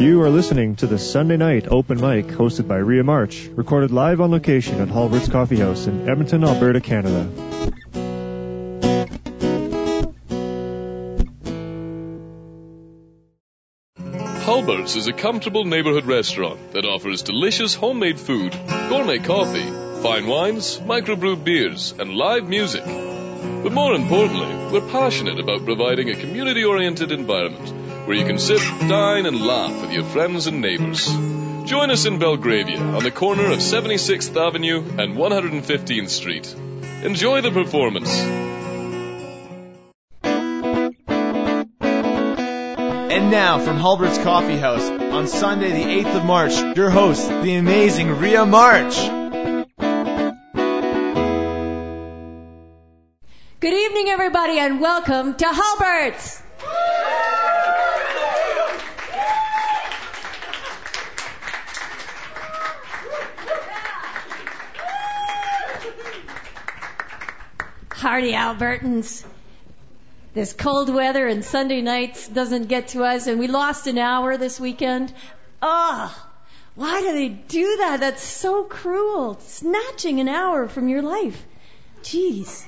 You are listening to the Sunday night open mic hosted by Ria March, recorded live on location at Hulbert's Coffee House in Edmonton, Alberta, Canada. Hulbert's is a comfortable neighborhood restaurant that offers delicious homemade food, gourmet coffee, fine wines, microbrewed beers, and live music. But more importantly, we're passionate about providing a community oriented environment where you can sit, dine, and laugh with your friends and neighbors. Join us in Belgravia on the corner of 76th Avenue and 115th Street. Enjoy the performance. And now from Hulbert's Coffee House on Sunday the 8th of March, your host, the amazing Ria March. Good evening, everybody, and welcome to Hulbert's. Hardy Albertans. This cold weather and Sunday nights doesn't get to us, and we lost an hour this weekend. Oh, why do they do that? That's so cruel. Snatching an hour from your life. Jeez.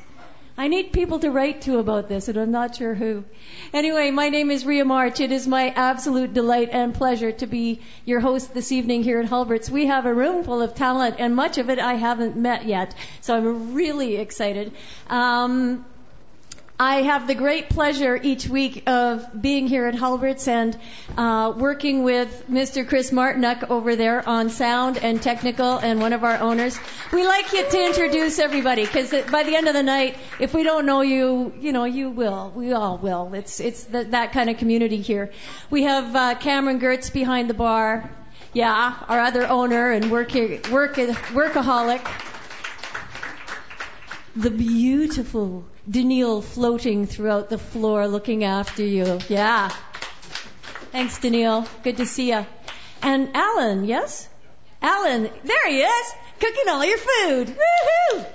I need people to write to about this, and I'm not sure who. Anyway, my name is Ria March. It is my absolute delight and pleasure to be your host this evening here at Hulbert's. We have a room full of talent, and much of it I haven't met yet, so I'm really excited. Um, I have the great pleasure each week of being here at Hulbert's and uh, working with Mr. Chris Martinuck over there on sound and technical and one of our owners. We like you to introduce everybody because by the end of the night, if we don't know you, you know, you will. We all will. It's it's the, that kind of community here. We have uh, Cameron Gertz behind the bar. Yeah, our other owner and work, work, workaholic. The beautiful Daniil floating throughout the floor looking after you. Yeah. Thanks, Daniil. Good to see you. And Alan, yes? Alan, there he is, cooking all your food. Woohoo!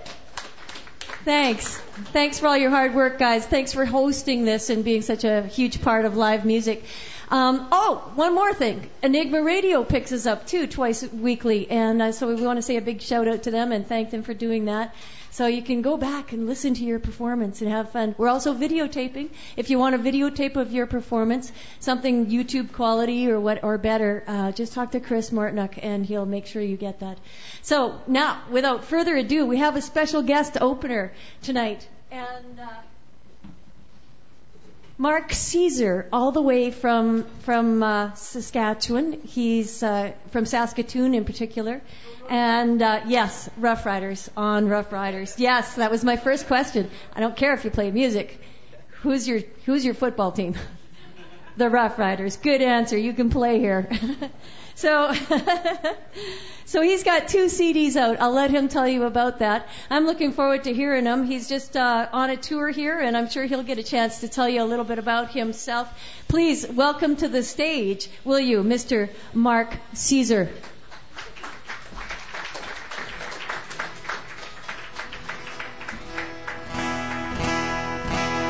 Thanks. Thanks for all your hard work, guys. Thanks for hosting this and being such a huge part of live music. Um, oh, one more thing. Enigma Radio picks us up too, twice weekly, and uh, so we want to say a big shout out to them and thank them for doing that. So you can go back and listen to your performance and have fun. We're also videotaping. If you want a videotape of your performance, something YouTube quality or what or better, uh, just talk to Chris Martinuck and he'll make sure you get that. So now, without further ado, we have a special guest opener tonight, and. Uh, Mark Caesar, all the way from from uh, Saskatchewan. He's uh, from Saskatoon in particular, and uh, yes, Roughriders on Roughriders. Yes, that was my first question. I don't care if you play music. Who's your Who's your football team? the Roughriders. Good answer. You can play here. so. So he's got two CDs out. I'll let him tell you about that. I'm looking forward to hearing him. He's just uh, on a tour here, and I'm sure he'll get a chance to tell you a little bit about himself. Please welcome to the stage, will you, Mr. Mark Caesar.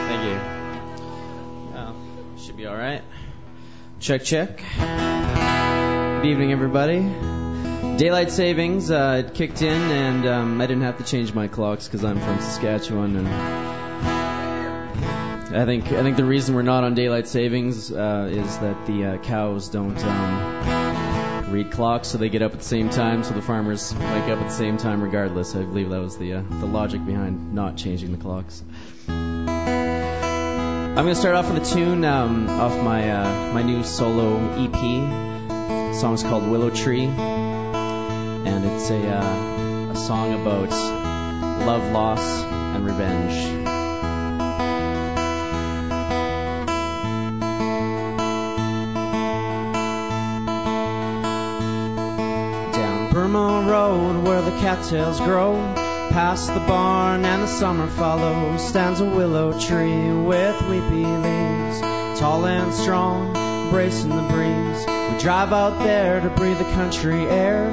Thank you. Well, should be all right. Check, check. Good evening, everybody. Daylight savings uh, kicked in, and um, I didn't have to change my clocks because I'm from Saskatchewan, and I think I think the reason we're not on daylight savings uh, is that the uh, cows don't um, read clocks, so they get up at the same time, so the farmers wake up at the same time regardless. I believe that was the uh, the logic behind not changing the clocks. I'm gonna start off with a tune um, off my uh, my new solo EP. The song's called Willow Tree and it's a, uh, a song about love, loss, and revenge. Down Burma Road where the cattails grow, past the barn and the summer follows, stands a willow tree with weepy leaves, tall and strong, bracing the breeze. We drive out there to breathe the country air.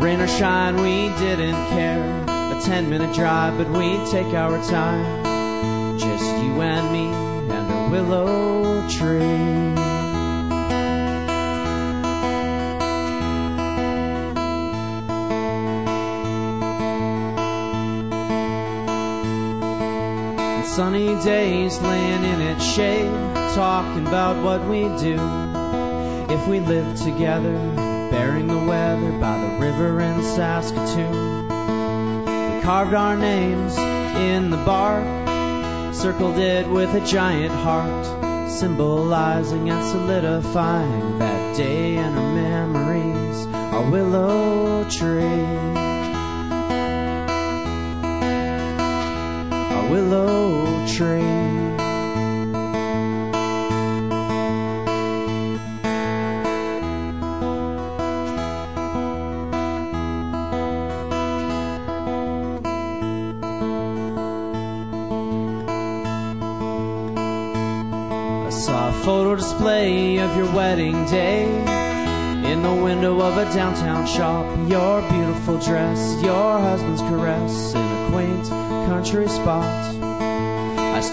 Rain or shine, we didn't care. A ten minute drive, but we'd take our time. Just you and me and a willow tree. Sunny days laying in its shade, talking about what we do if we lived together, bearing the weather by the river in Saskatoon. We carved our names in the bark, circled it with a giant heart, symbolizing and solidifying that day and our memories, our willow tree. Our willow tree. Saw a photo display of your wedding day in the window of a downtown shop. Your beautiful dress, your husband's caress in a quaint country spot.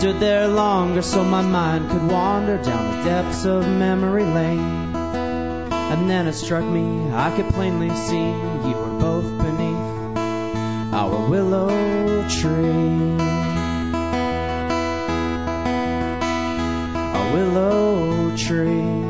Stood there longer so my mind could wander down the depths of memory lane. And then it struck me, I could plainly see you were both beneath our willow tree. Our willow tree.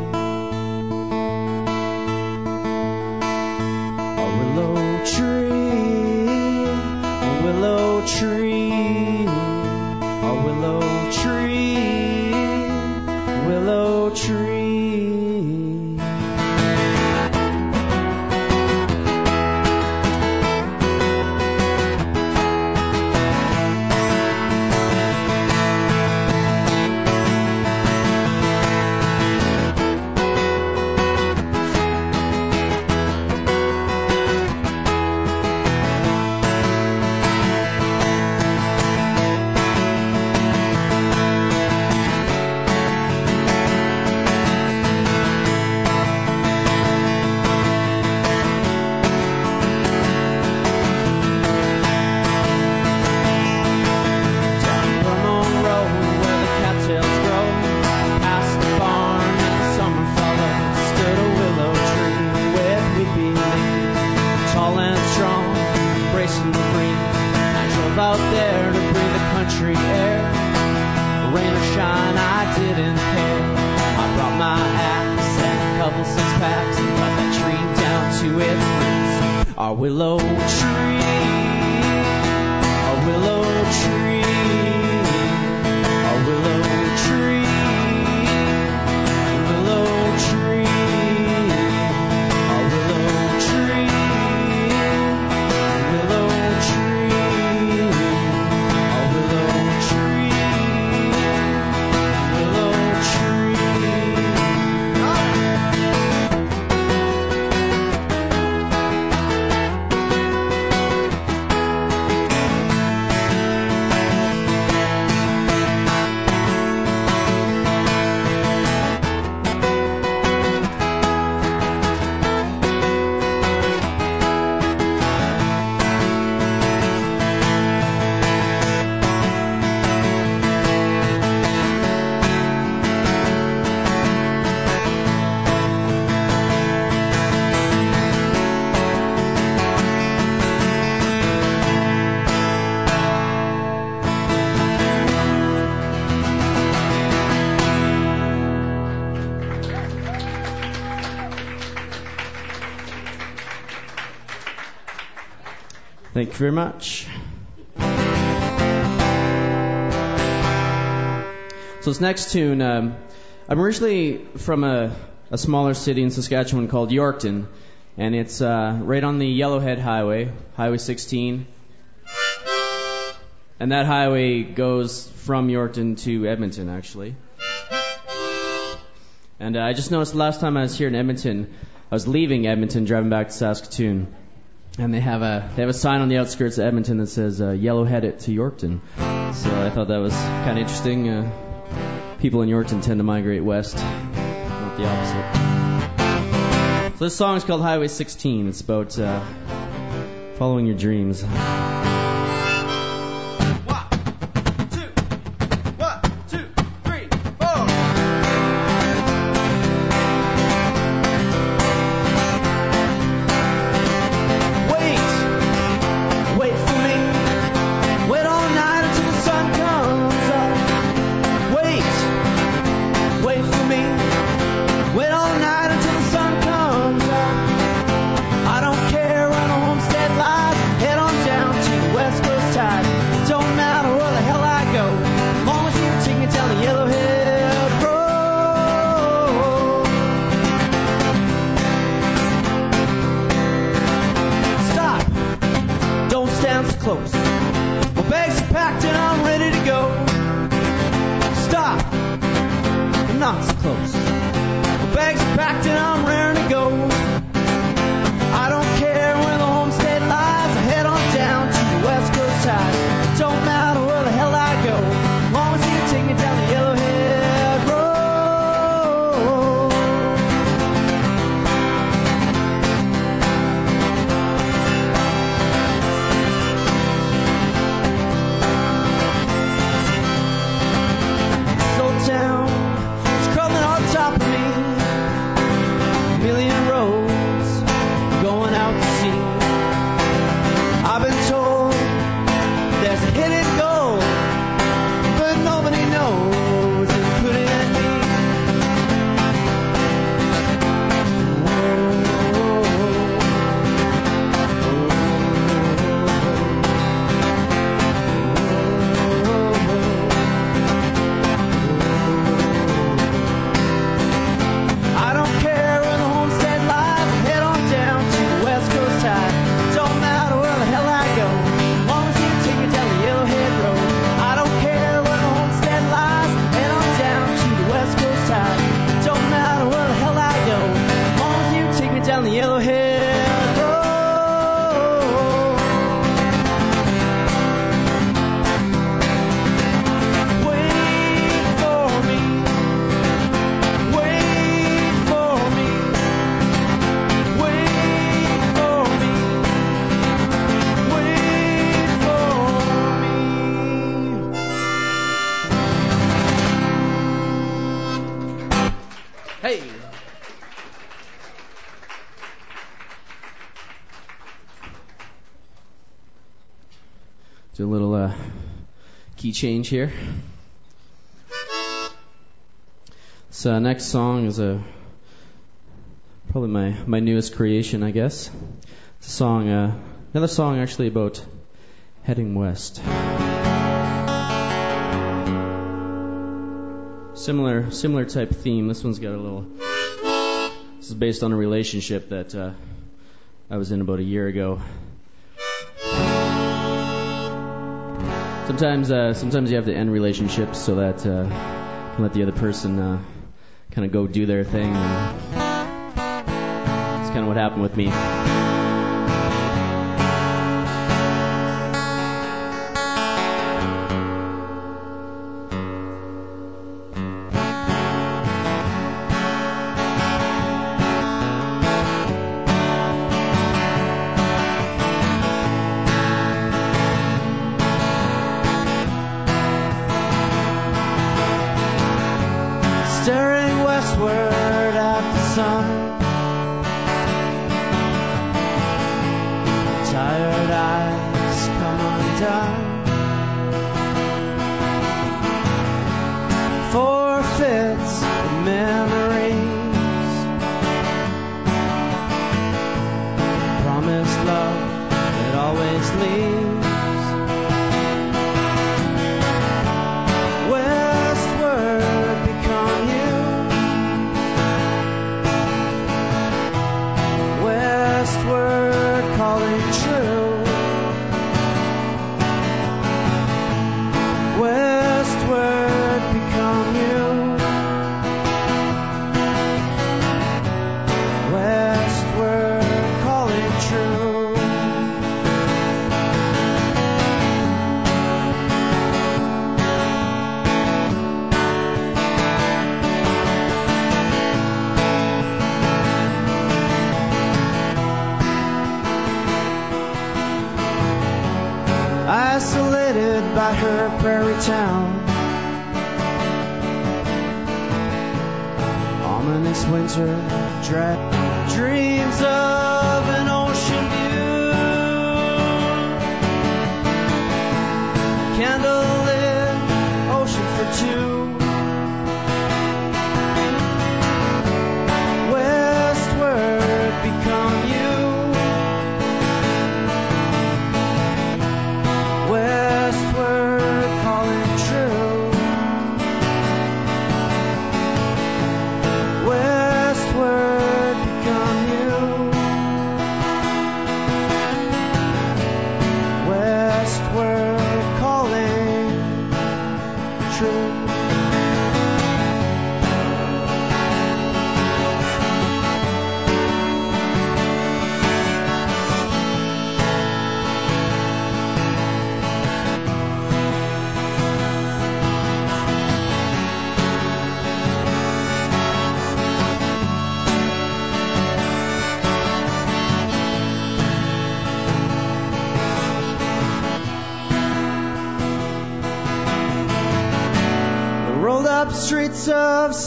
Thank you very much. So this next tune, um, I'm originally from a, a smaller city in Saskatchewan called Yorkton, and it's uh, right on the Yellowhead Highway, Highway 16. And that highway goes from Yorkton to Edmonton, actually. And uh, I just noticed last time I was here in Edmonton, I was leaving Edmonton, driving back to Saskatoon, and they have a they have a sign on the outskirts of Edmonton that says uh, "Yellowhead it to Yorkton." So I thought that was kind of interesting. Uh, people in Yorkton tend to migrate west, not the opposite. So this song is called Highway 16. It's about uh, following your dreams. change here. So next song is a probably my my newest creation, I guess. It's a song, uh, another song actually about heading west. Similar similar type theme. This one's got a little. This is based on a relationship that uh, I was in about a year ago. Sometimes, uh, sometimes you have to end relationships so that uh, you can let the other person uh, kind of go do their thing. That's kind of what happened with me.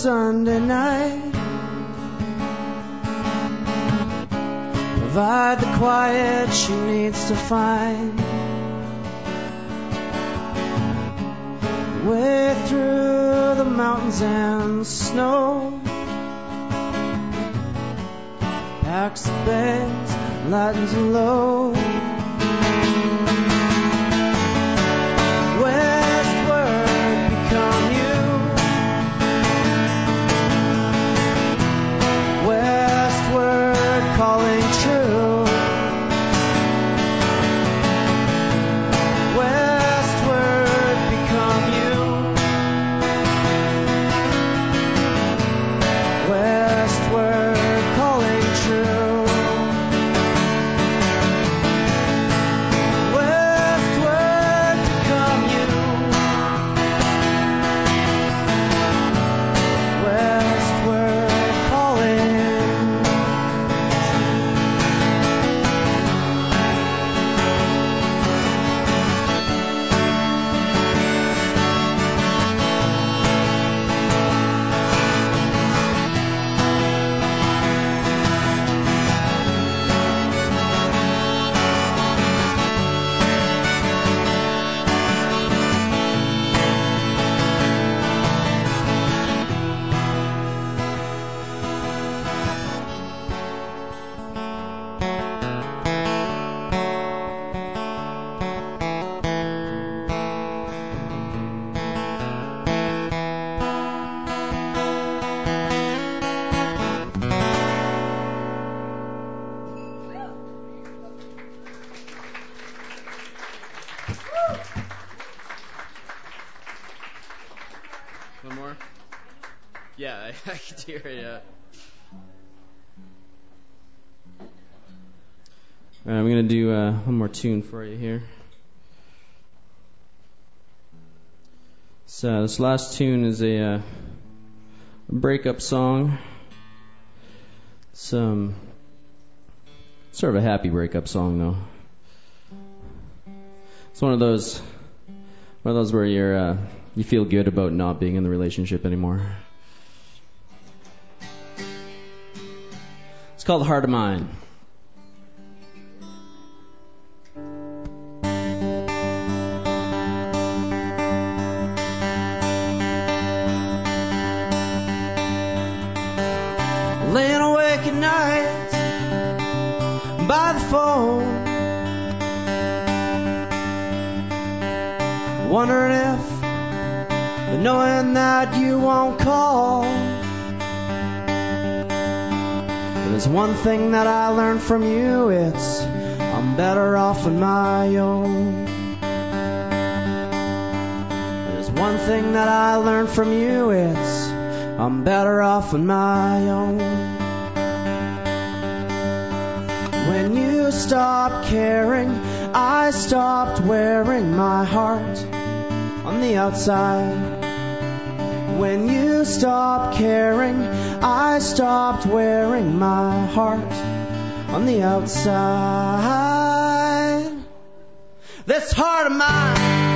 Sunday Alright, I'm gonna do uh, one more tune for you here. So this last tune is a, uh, breakup song. It's um, sort of a happy breakup song though. It's one of those, one of those where you're uh, you feel good about not being in the relationship anymore. It's called Heart of Mine. Laying awake at night by the phone. Wondering if, knowing that you won't call. There's one thing that I learned from you it's I'm better off on my own. There's one thing that I learned from you it's I'm better off on my own. When you stopped caring, I stopped wearing my heart on the outside. When you stopped caring, I stopped wearing my heart on the outside. This heart of mine.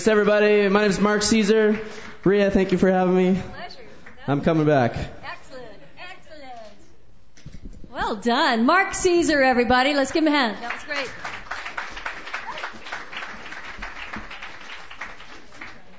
Thanks, everybody. My name is Mark Caesar. Ria, thank you for having me. Pleasure. I'm coming back. Excellent. Excellent. Well done. Mark Caesar, everybody. Let's give him a hand. That was great.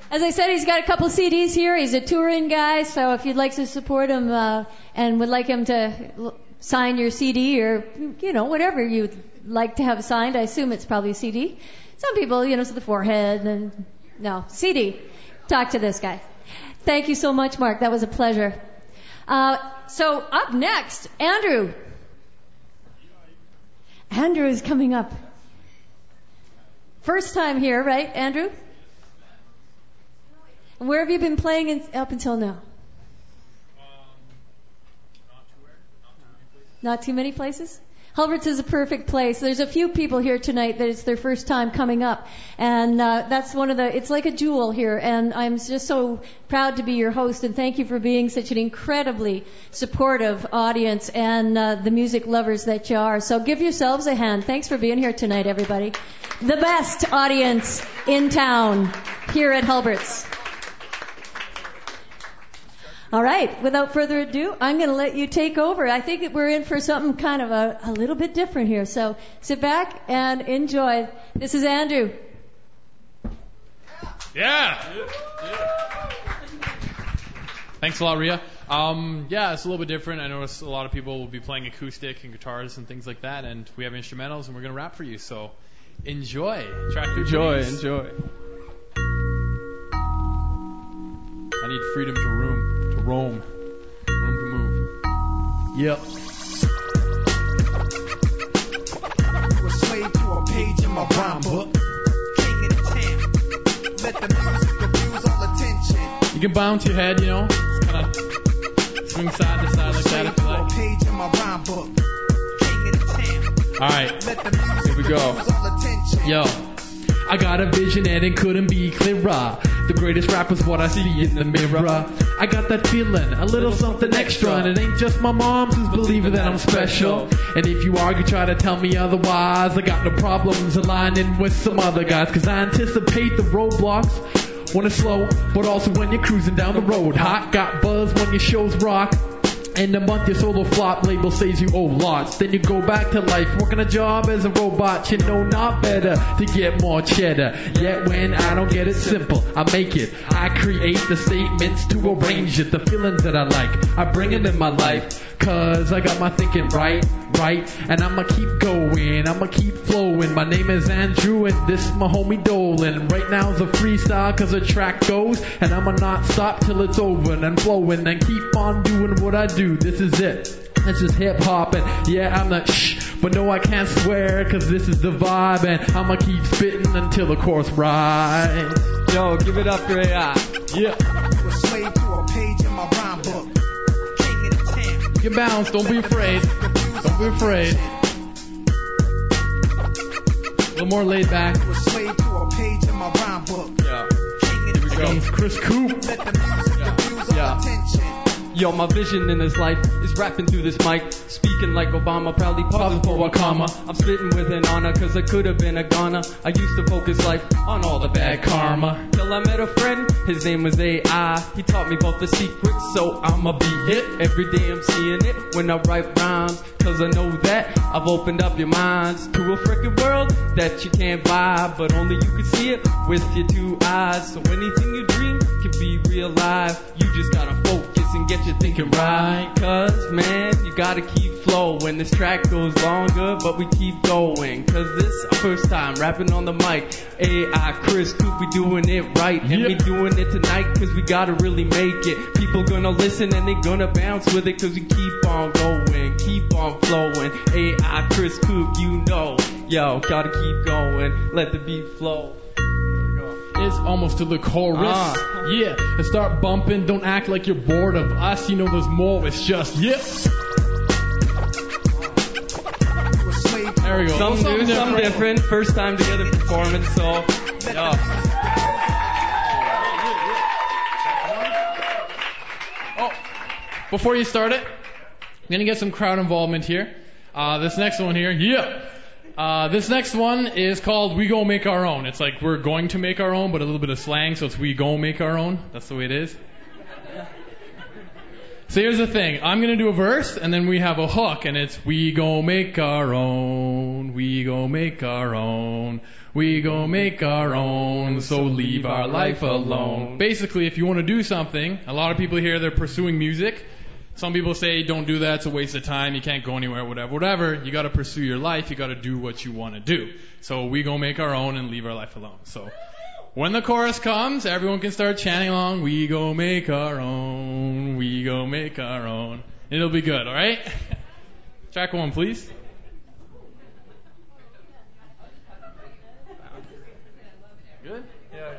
As I said, he's got a couple CDs here. He's a touring guy, so if you'd like to support him uh, and would like him to l- sign your CD or, you know, whatever you'd like to have signed, I assume it's probably a CD. Some people, you know, it's the forehead and, no, CD. Talk to this guy. Thank you so much, Mark. That was a pleasure. Uh, so up next, Andrew. Andrew is coming up. First time here, right, Andrew? And where have you been playing in, up until now? Not too many places? Hulbert's is a perfect place. There's a few people here tonight that it's their first time coming up, and uh, that's one of the. It's like a jewel here, and I'm just so proud to be your host, and thank you for being such an incredibly supportive audience and uh, the music lovers that you are. So give yourselves a hand. Thanks for being here tonight, everybody. The best audience in town here at Hulbert's. All right, without further ado, I'm going to let you take over. I think that we're in for something kind of a, a little bit different here. So sit back and enjoy. This is Andrew. Yeah. Thanks a lot, Ria. Um, yeah, it's a little bit different. I notice a lot of people will be playing acoustic and guitars and things like that, and we have instrumentals, and we're gonna rap for you. So enjoy. Track through Enjoy, please. enjoy. I need freedom to roam, room to move. Yep. a slave to a page in my rhyme book. King of the town. Let the music all attention. You can bounce your head, you know, kind of swing side to side like that if you like. page in my rhyme book. King of the town. All right. Let the music Here we go. all attention. Yo, I got a vision and it couldn't be clearer. The greatest rap is what I see in the mirror. I got that feeling, a little something extra, and it ain't just my mom's who's believing that I'm special. And if you argue, try to tell me otherwise, I got no problems aligning with some other guys, cause I anticipate the roadblocks when it's slow, but also when you're cruising down the road. Hot, got buzz when your shows rock. And the month your solo flop label says you owe lots. Then you go back to life, working a job as a robot. You know not better to get more cheddar. Yet when I don't get it simple, I make it. I create the statements to arrange it. The feelings that I like, I bring it in my life. Cause I got my thinking right, right. And I'ma keep going, I'ma keep flowing. My name is Andrew and this is my homie Dolan. Right now's a freestyle cause the track goes. And I'ma not stop till it's over and flowing. And keep on doing what I do. This is it. This is hip hop and yeah, I'm the shh, but no, I can't swear cause this is the vibe and I'ma keep spitting until the chorus rise. Yo, give it up for AI. Yeah, get bounced, don't be afraid. Don't be afraid. A little more laid back. A slave to a page in my rhyme book. Yeah. King of the Here comes Chris Coop. Let the music diffuse all Yeah. Yo, my vision in this life is rapping through this mic, speaking like Obama, proudly pausing for a comma. I'm spitting with an honor, cause I could have been a goner. I used to focus life on all the bad karma. Till I met a friend, his name was AI. He taught me both the secrets, so I'ma be it. Every day I'm seeing it when I write rhymes, cause I know that I've opened up your minds to a freaking world that you can't buy, but only you can see it with your two eyes. So anything you dream can be real life. You just gotta focus get your thinking right. Cause man, you gotta keep flow when this track goes longer, but we keep going. Cause this our first time rapping on the mic. AI Chris Coop, we doing it right. And we doing it tonight cause we gotta really make it. People gonna listen and they gonna bounce with it cause we keep on going, keep on flowing. AI Chris Coop, you know. Yo, gotta keep going, let the beat flow. It's almost to the chorus. Ah. Yeah, and start bumping. Don't act like you're bored of us. You know there's more. It's just yeah. There we go. Some new, Something some different. First time together performance, so yeah. Before you start it, I'm gonna get some crowd involvement here. Uh, this next one here, yeah. Uh, this next one is called "We Go Make Our Own." It's like we're going to make our own, but a little bit of slang, so it's "We Go Make Our Own." That's the way it is. So here's the thing. I'm gonna do a verse, and then we have a hook, and it's "We go make our own. We go make our own. We go make our own. So leave our life alone." Basically, if you want to do something, a lot of people here they're pursuing music. Some people say don't do that, it's a waste of time, you can't go anywhere, whatever, whatever. You gotta pursue your life, you gotta do what you wanna do. So we go make our own and leave our life alone. So when the chorus comes, everyone can start chanting along, we go make our own, we go make our own. It'll be good, alright? Track one, please. Good? Yeah.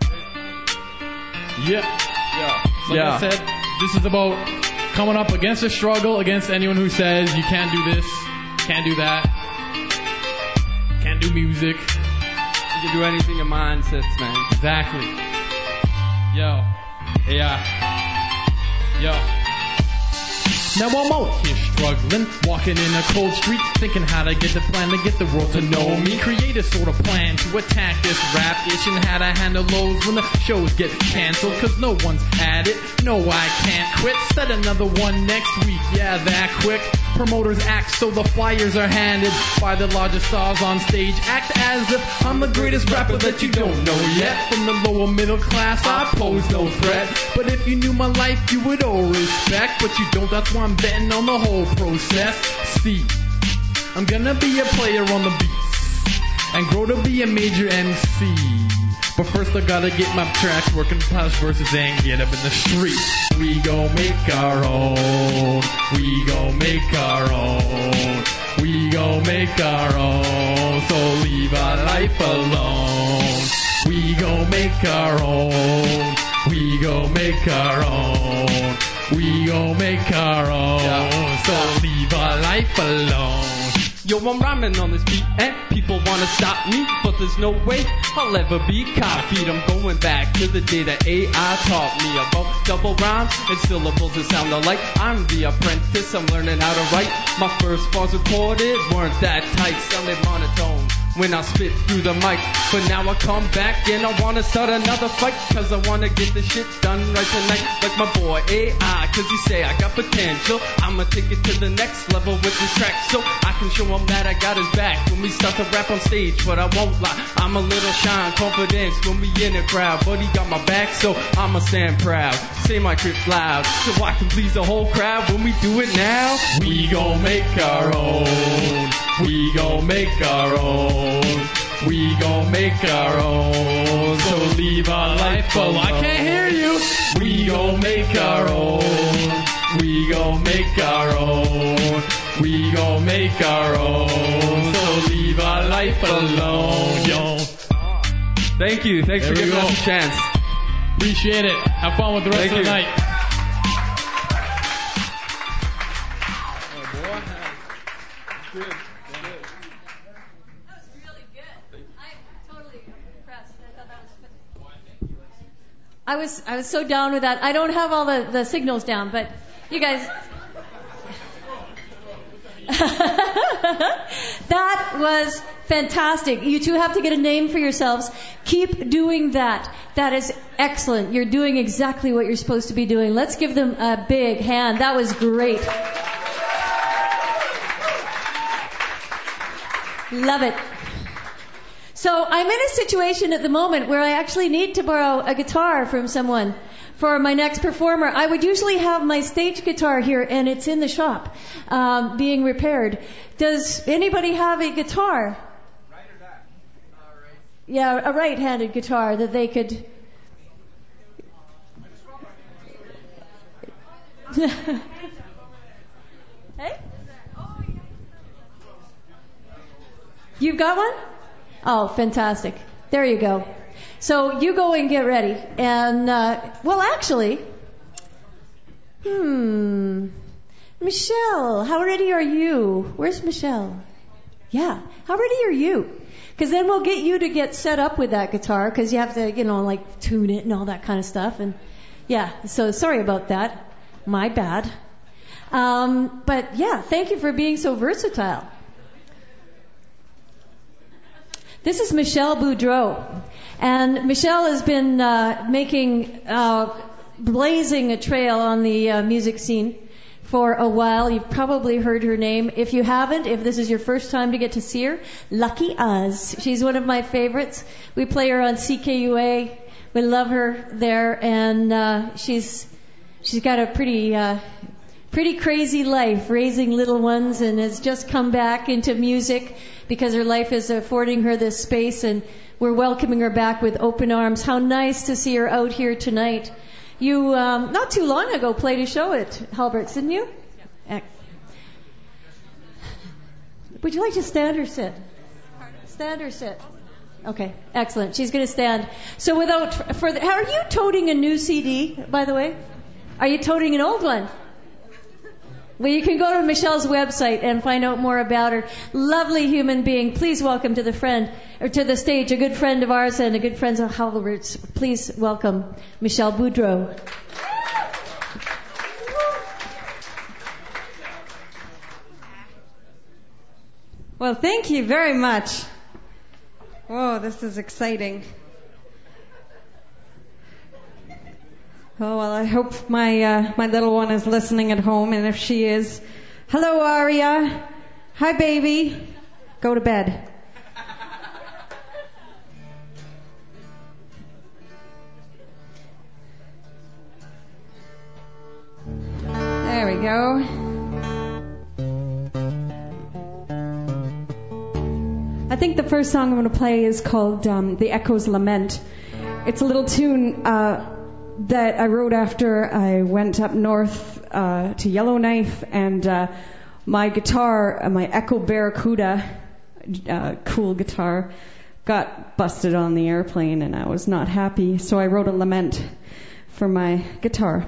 Yeah. Yeah. Like yeah. I said, this is about coming up against a struggle, against anyone who says you can't do this, can't do that, can't do music. You can do anything your mind sets, man. Exactly. Yo. Yeah. Yo. Now I'm out here struggling, walking in a cold street, thinking how to get the plan to get the world to know me. Create a sort of plan to attack this rap ish and how to handle those when the shows get canceled. Cause no one's at it, no I can't quit. Set another one next week, yeah that quick. Promoters act so the flyers are handed by the largest stars on stage. Act as if I'm the greatest rapper that you don't know yet. From the lower middle class, I pose no threat. But if you knew my life, you would owe respect. But you don't, that's why I'm betting on the whole process. See, I'm gonna be a player on the beats and grow to be a major MC. But first I gotta get my tracks working past verses and get up in the street. We gon' make our own. We gon' make our own. We gon' make our own. So leave our life alone. We gon' make our own. We gon' make our own. We gon' make our own. So leave our life alone. Yo, I'm rhyming on this beat and people wanna stop me, but there's no way I'll ever be copied. I'm going back to the day that AI taught me about double rhymes and syllables that sound alike. I'm the apprentice, I'm learning how to write. My first bars recorded weren't that tight, sounded monotone when I spit through the mic. But now I come back and I wanna start another fight, cause I wanna get this shit done right tonight. Like my boy AI, cause you say I got potential. I'ma take it to the next level with this track, so I can show him that I got his back when we start to rap on stage. But I won't lie, I'm a little shy and confidence when we in the crowd. But he got my back, so I'ma stand proud. Say my trip loud, so I can please the whole crowd when we do it now. We gon' make our own. We gon' make our own. We gon' make our own. So leave our life oh, alone. I can't hear you. We gon' make our own. We gon' make our own. We gon' make our own. So leave our life alone. Yo. Thank you, thanks There for giving go. us a chance. Appreciate it. Have fun with the rest Thank of the you. night. Oh, that was really good. I'm totally impressed. I thought that was I was I was so down with that. I don't have all the, the signals down, but you guys That was fantastic. You two have to get a name for yourselves. Keep doing that. That is excellent. You're doing exactly what you're supposed to be doing. Let's give them a big hand. That was great. Love it. So I'm in a situation at the moment where I actually need to borrow a guitar from someone. for my next performer. I would usually have my stage guitar here, and it's in the shop, um, being repaired. Does anybody have a guitar? Yeah, a right-handed guitar that they could. hey? You've got one? Oh, fantastic. There you go. So you go and get ready. And, uh, well, actually, hmm, Michelle, how ready are you? Where's Michelle? Yeah, how ready are you? Because then we'll get you to get set up with that guitar because you have to, you know, like tune it and all that kind of stuff. And yeah, so sorry about that. My bad. Um, but yeah, thank you for being so versatile. This is Michelle Boudreau. And Michelle has been uh, making, uh, blazing a trail on the uh, music scene for a while. You've probably heard her name. If you haven't, if this is your first time to get to see her, lucky us. She's one of my favorites. We play her on CKUA. We love her there, and uh, she's she's got a pretty uh, pretty crazy life, raising little ones, and has just come back into music because her life is affording her this space, and we're welcoming her back with open arms. How nice to see her out here tonight. You, um, not too long ago, played a show at Hulbert's, didn't you? Yeah. Would you like to stand or sit? Stand or sit? Okay, excellent. She's going to stand. So without further, are you toting a new CD, by the way? Are you toting an old one? Well, you can go to Michelle's website and find out more about her. Lovely human being. Please welcome to the friend or to the stage a good friend of ours and a good friend of Hulbert's. Please welcome Michelle Boudreau. Well, thank you very much. Whoa, this is exciting. Oh well, I hope my uh, my little one is listening at home, and if she is, hello Aria, hi baby, go to bed. There we go. I think the first song I'm going to play is called um, "The Echo's Lament." It's a little tune. Uh, that I wrote after I went up north uh, to Yellowknife, and uh, my guitar, uh, my Echo Barracuda, uh, cool guitar, got busted on the airplane, and I was not happy. So I wrote a lament for my guitar.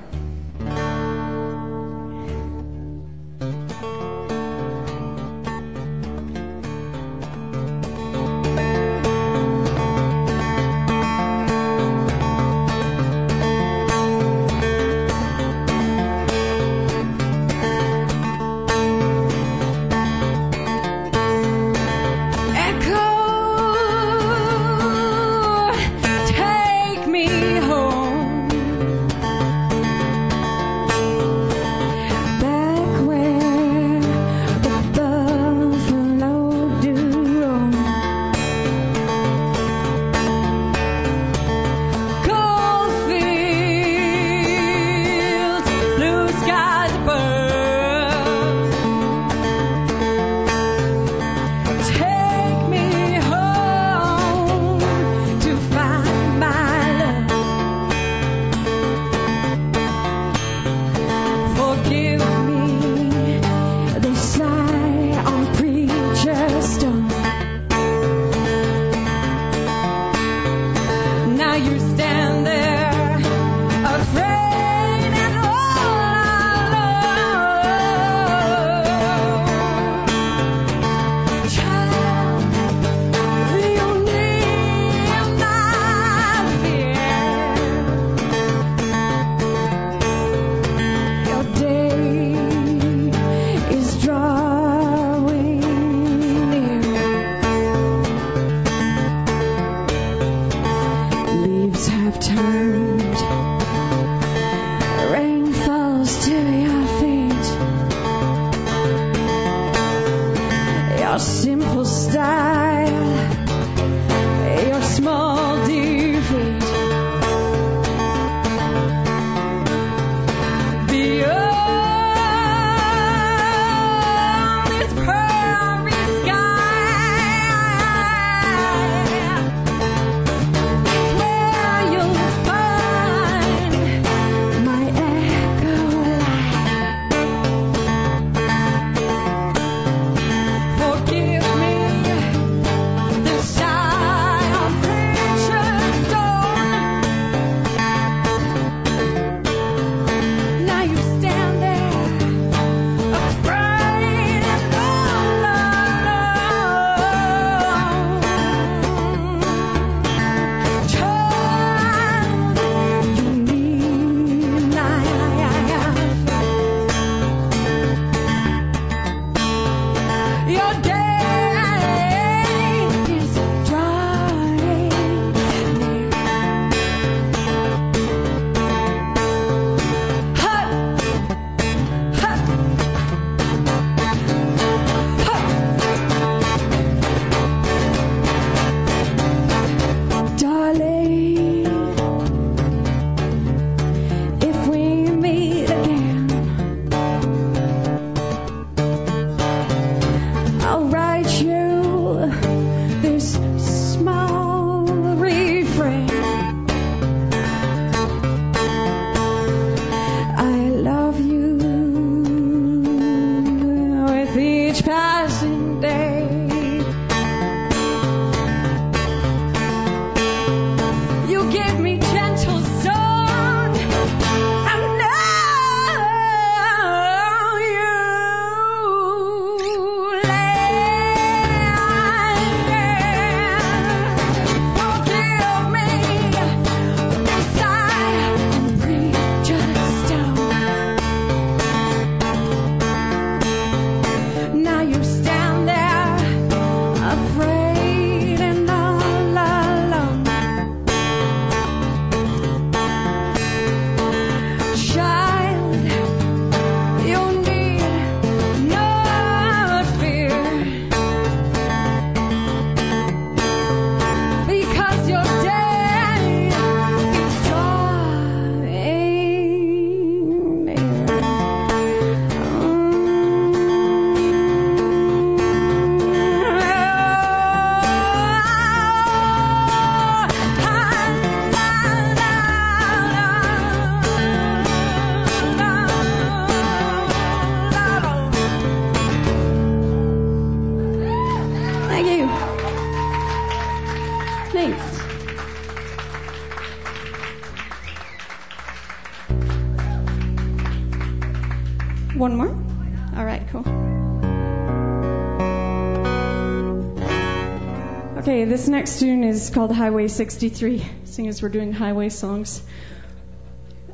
Next tune is called Highway 63, seeing as we're doing highway songs.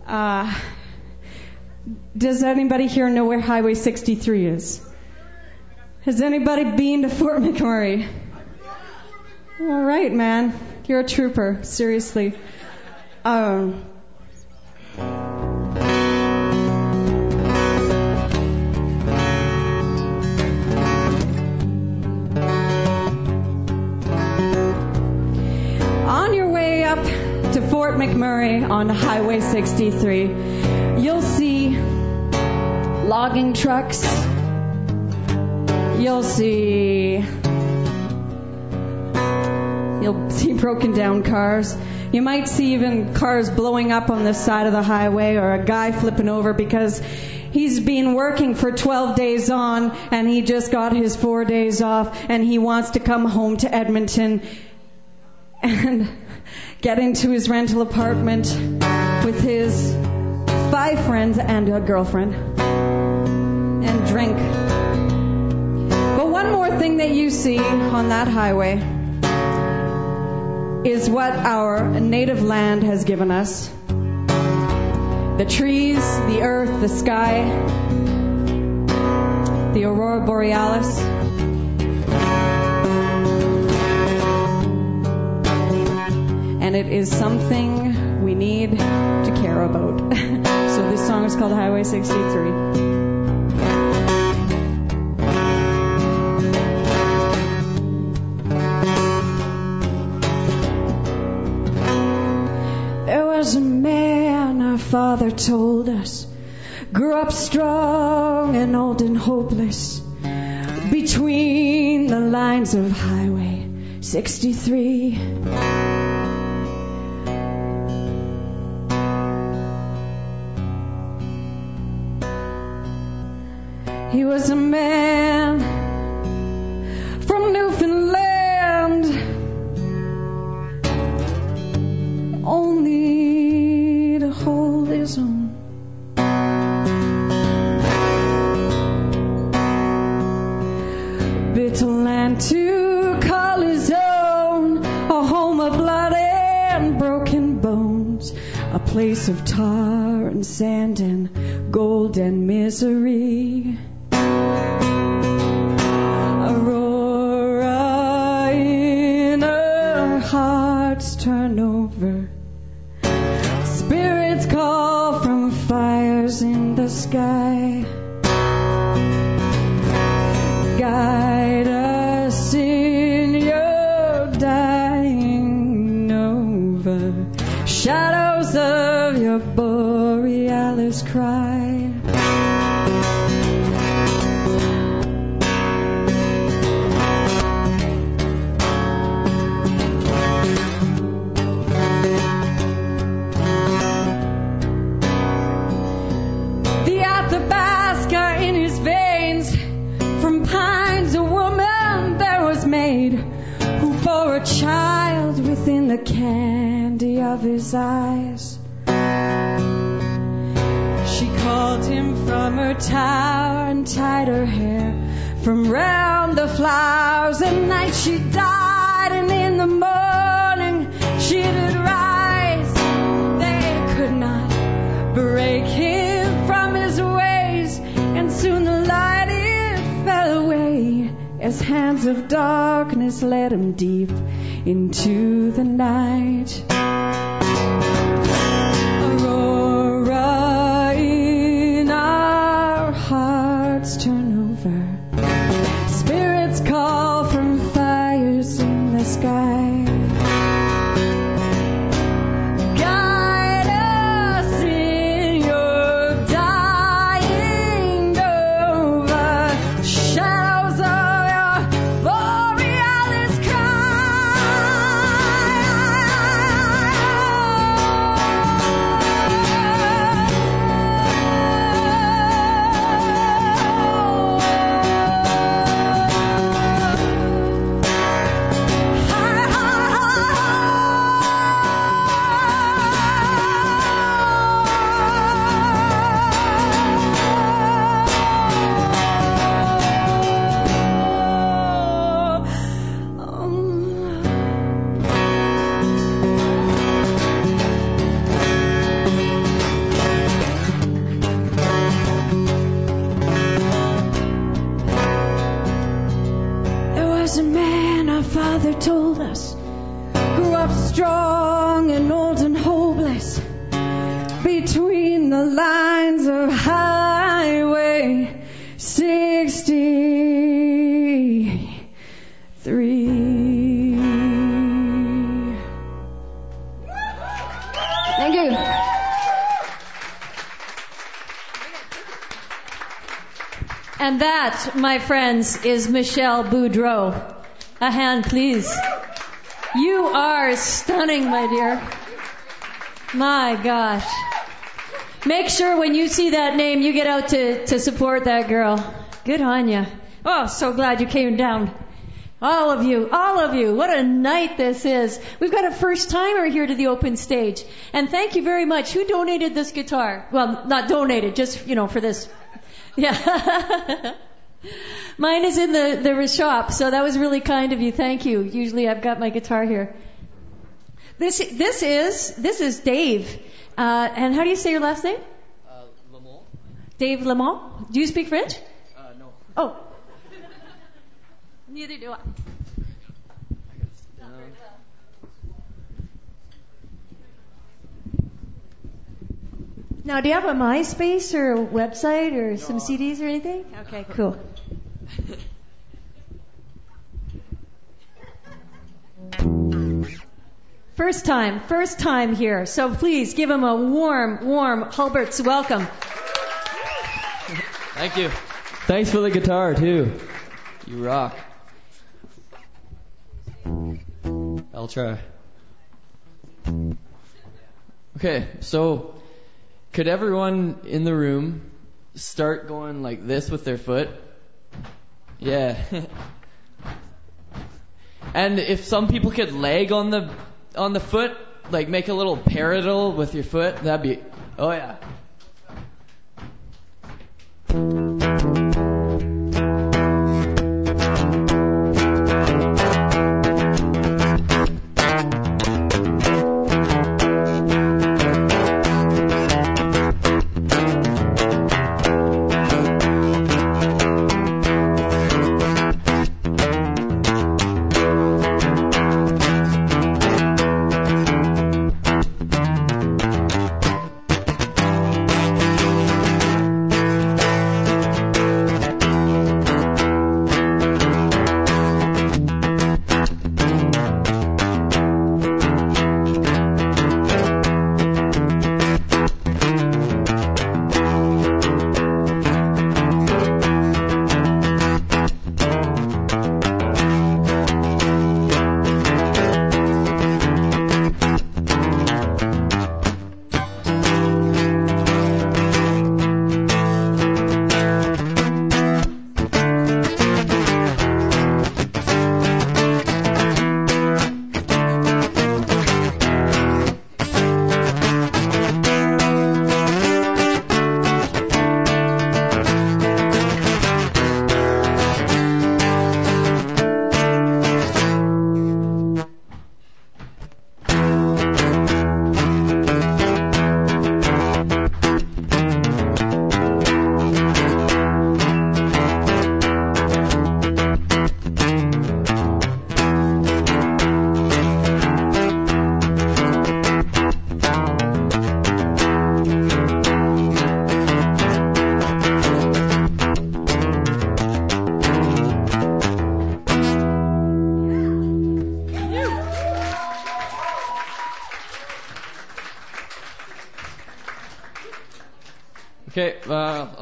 Uh, does anybody here know where Highway 63 is? Has anybody been to Fort McMurray? All right, man. You're a trooper, seriously. Um, Fort McMurray on Highway 63, you'll see logging trucks. You'll see You'll see broken down cars. You might see even cars blowing up on the side of the highway or a guy flipping over because he's been working for 12 days on and he just got his four days off and he wants to come home to Edmonton and get into his rental apartment with his five friends and a girlfriend and drink. But one more thing that you see on that highway is what our native land has given us. The trees, the earth, the sky, the aurora borealis. And it is something we need to care about. so this song is called Highway 63. There was a man, our father told us, grew up strong and old and hopeless between the lines of Highway 63. He was a man from Newfoundland only to hold his own. Bitter land to call his own, a home of blood and broken bones, a place of tar and sand and gold and misery. My friends, is Michelle Boudreau. A hand, please. You are stunning, my dear. My gosh. Make sure when you see that name, you get out to, to support that girl. Good on you. Oh, so glad you came down. All of you, all of you. What a night this is. We've got a first timer here to the open stage. And thank you very much. Who donated this guitar? Well, not donated, just, you know, for this. Yeah. Mine is in the, the shop, so that was really kind of you. Thank you. Usually I've got my guitar here. This, this is, this is Dave. Uh, and how do you say your last name? Uh, Lamont? Dave Lamont. Do you speak French? Uh, no. Oh. Neither do I. Now, do you have a MySpace or a website or some CDs or anything? Okay, cool. First time, first time here. So please give him a warm, warm Hulbert's welcome. Thank you. Thanks for the guitar, too. You rock. I'll try. Okay, so could everyone in the room start going like this with their foot? Yeah. and if some people could leg on the on the foot, like make a little paradiddle with your foot, that'd be oh yeah.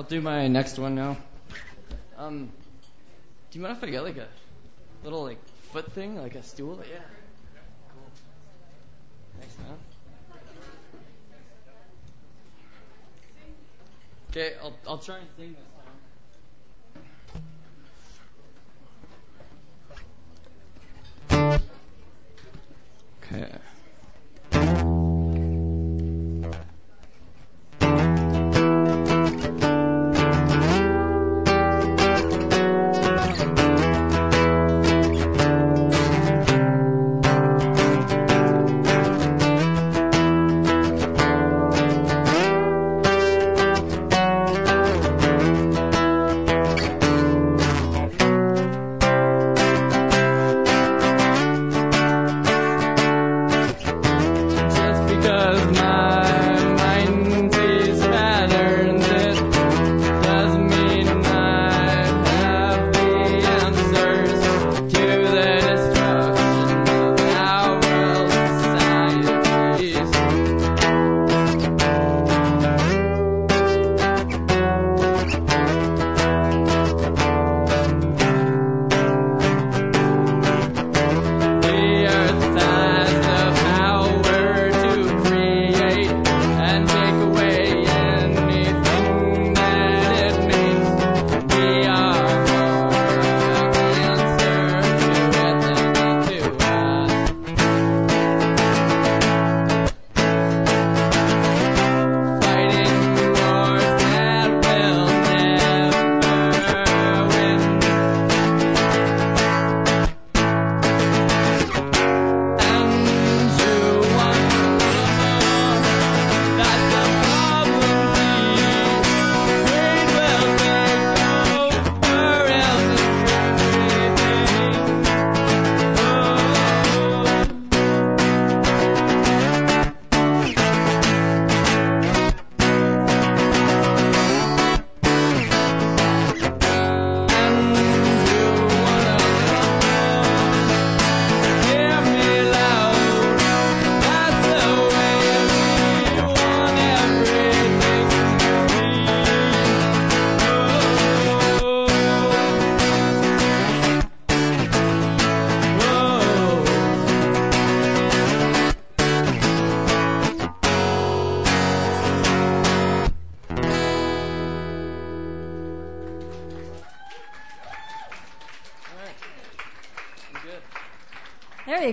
Do my next one now. Um, do you mind if I get like a little like foot thing, like a stool? Yeah. Cool. Thanks, man. Okay, I'll I'll try and sing this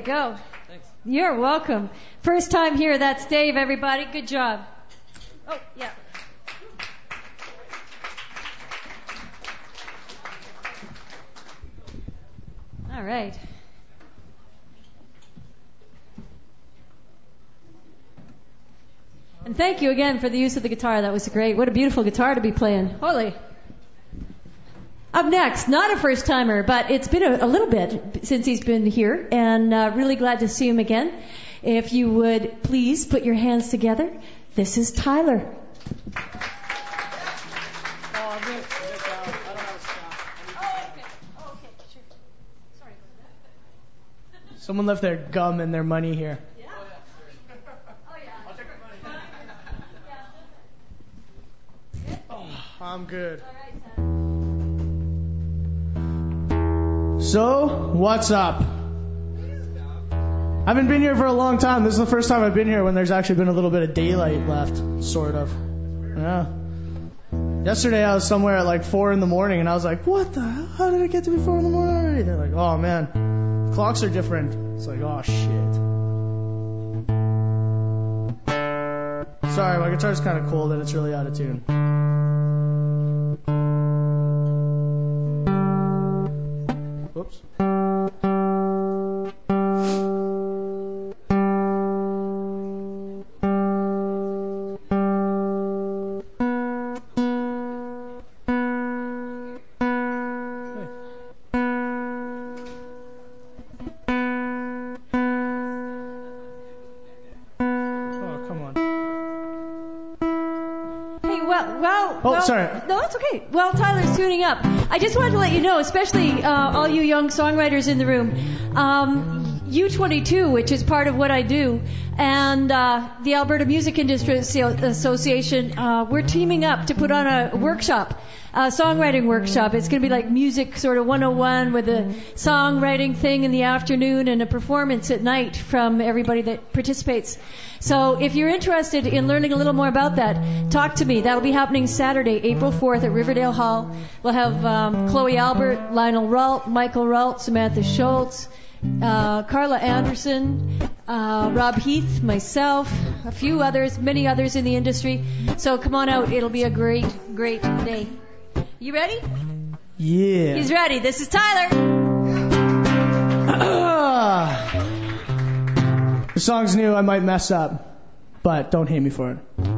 go. Thanks. You're welcome. First time here, that's Dave, everybody. Good job. Oh, yeah. All right. And thank you again for the use of the guitar. That was great. What a beautiful guitar to be playing. Holy. Up next, not a first timer, but it's been a, a little bit since he's been here, and uh, really glad to see him again. If you would please put your hands together. This is Tyler. Someone left their gum and their money here. Oh, I'm good. So, what's up? I haven't been here for a long time. This is the first time I've been here when there's actually been a little bit of daylight left, sort of. Yeah. Yesterday I was somewhere at like four in the morning and I was like, what the hell? How did it get to be four in the morning already? They're like, oh man, clocks are different. It's like, oh shit. Sorry, my guitar's kind of cold and it's really out of tune. Whoops. That's okay. Well, Tyler's tuning up. I just wanted to let you know, especially uh, all you young songwriters in the room, um, U22, which is part of what I do, and uh, the Alberta Music Industry Association, uh, we're teaming up to put on a workshop, a songwriting workshop. It's going to be like music sort of 101 with a songwriting thing in the afternoon and a performance at night from everybody that participates. So if you're interested in learning a little more about that, talk to me. That'll be happening Saturday, April 4th at Riverdale Hall. We'll have um, Chloe Albert, Lionel Rault, Michael Rault, Samantha Schultz, uh, Carla Anderson, uh, Rob Heath, myself, a few others, many others in the industry. So come on out. It'll be a great, great day. You ready? Yeah. He's ready. This is Tyler. the song's new, I might mess up, but don't hate me for it.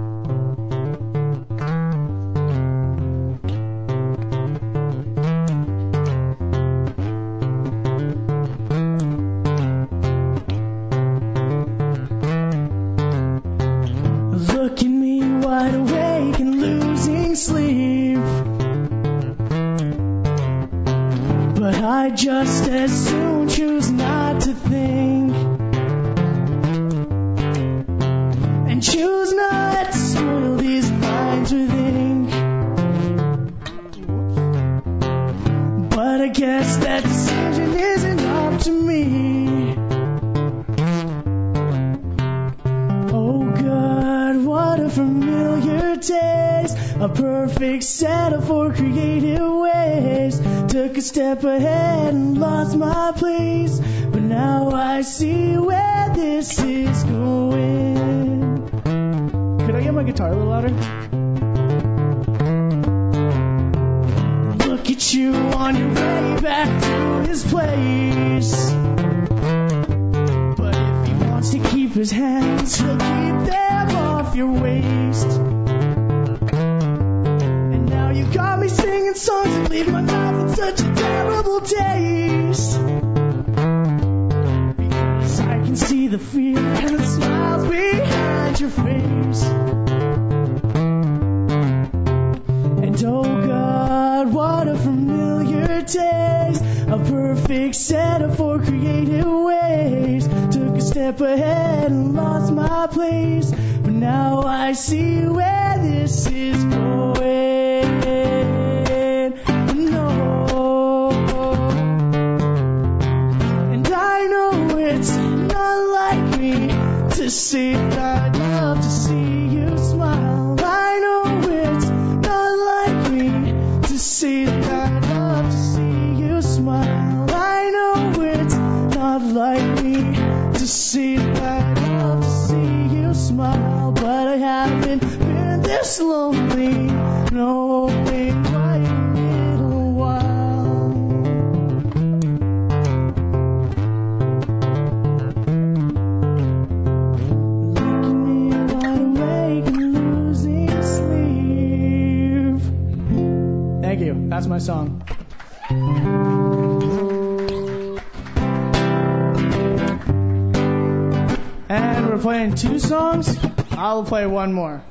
to see. I'd love to see you smile. I know it's not like me to see. I'd love to see you smile. I know it's not like me to see. I'd love to see you smile, but I haven't been this lonely. No. Way. That's my song. And we're playing two songs. I'll play one more.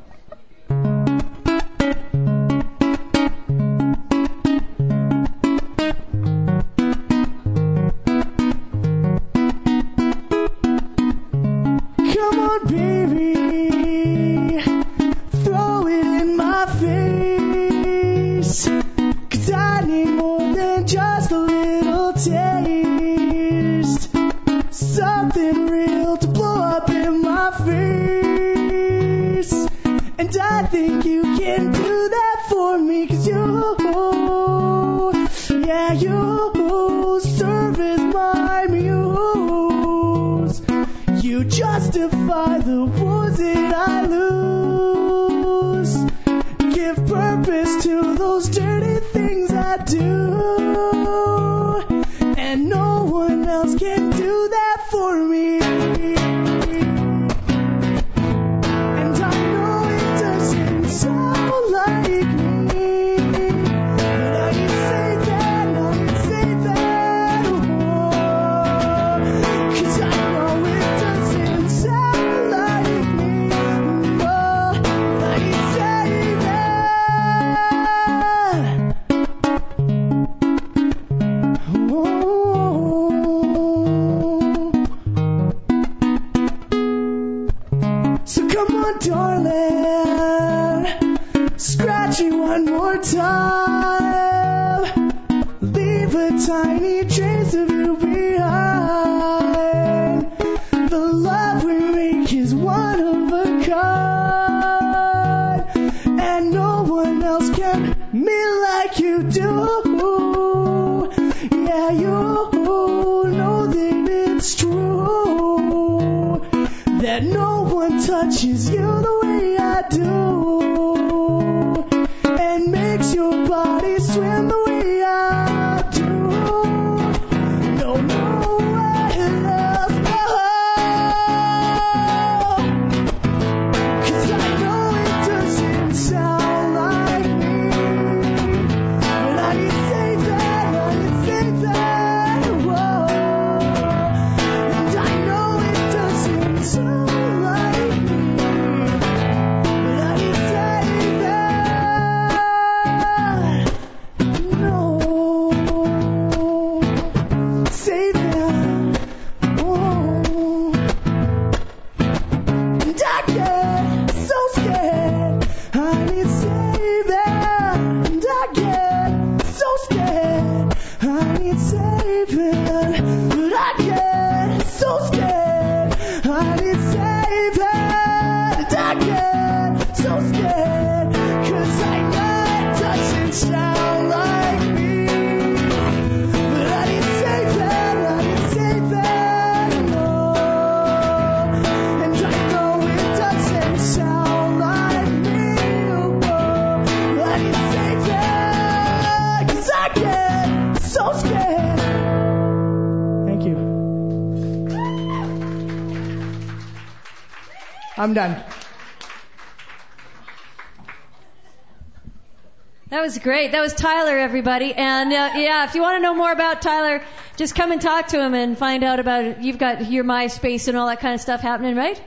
That was great. That was Tyler, everybody. And uh, yeah, if you want to know more about Tyler, just come and talk to him and find out about it. You've got your MySpace and all that kind of stuff happening, right?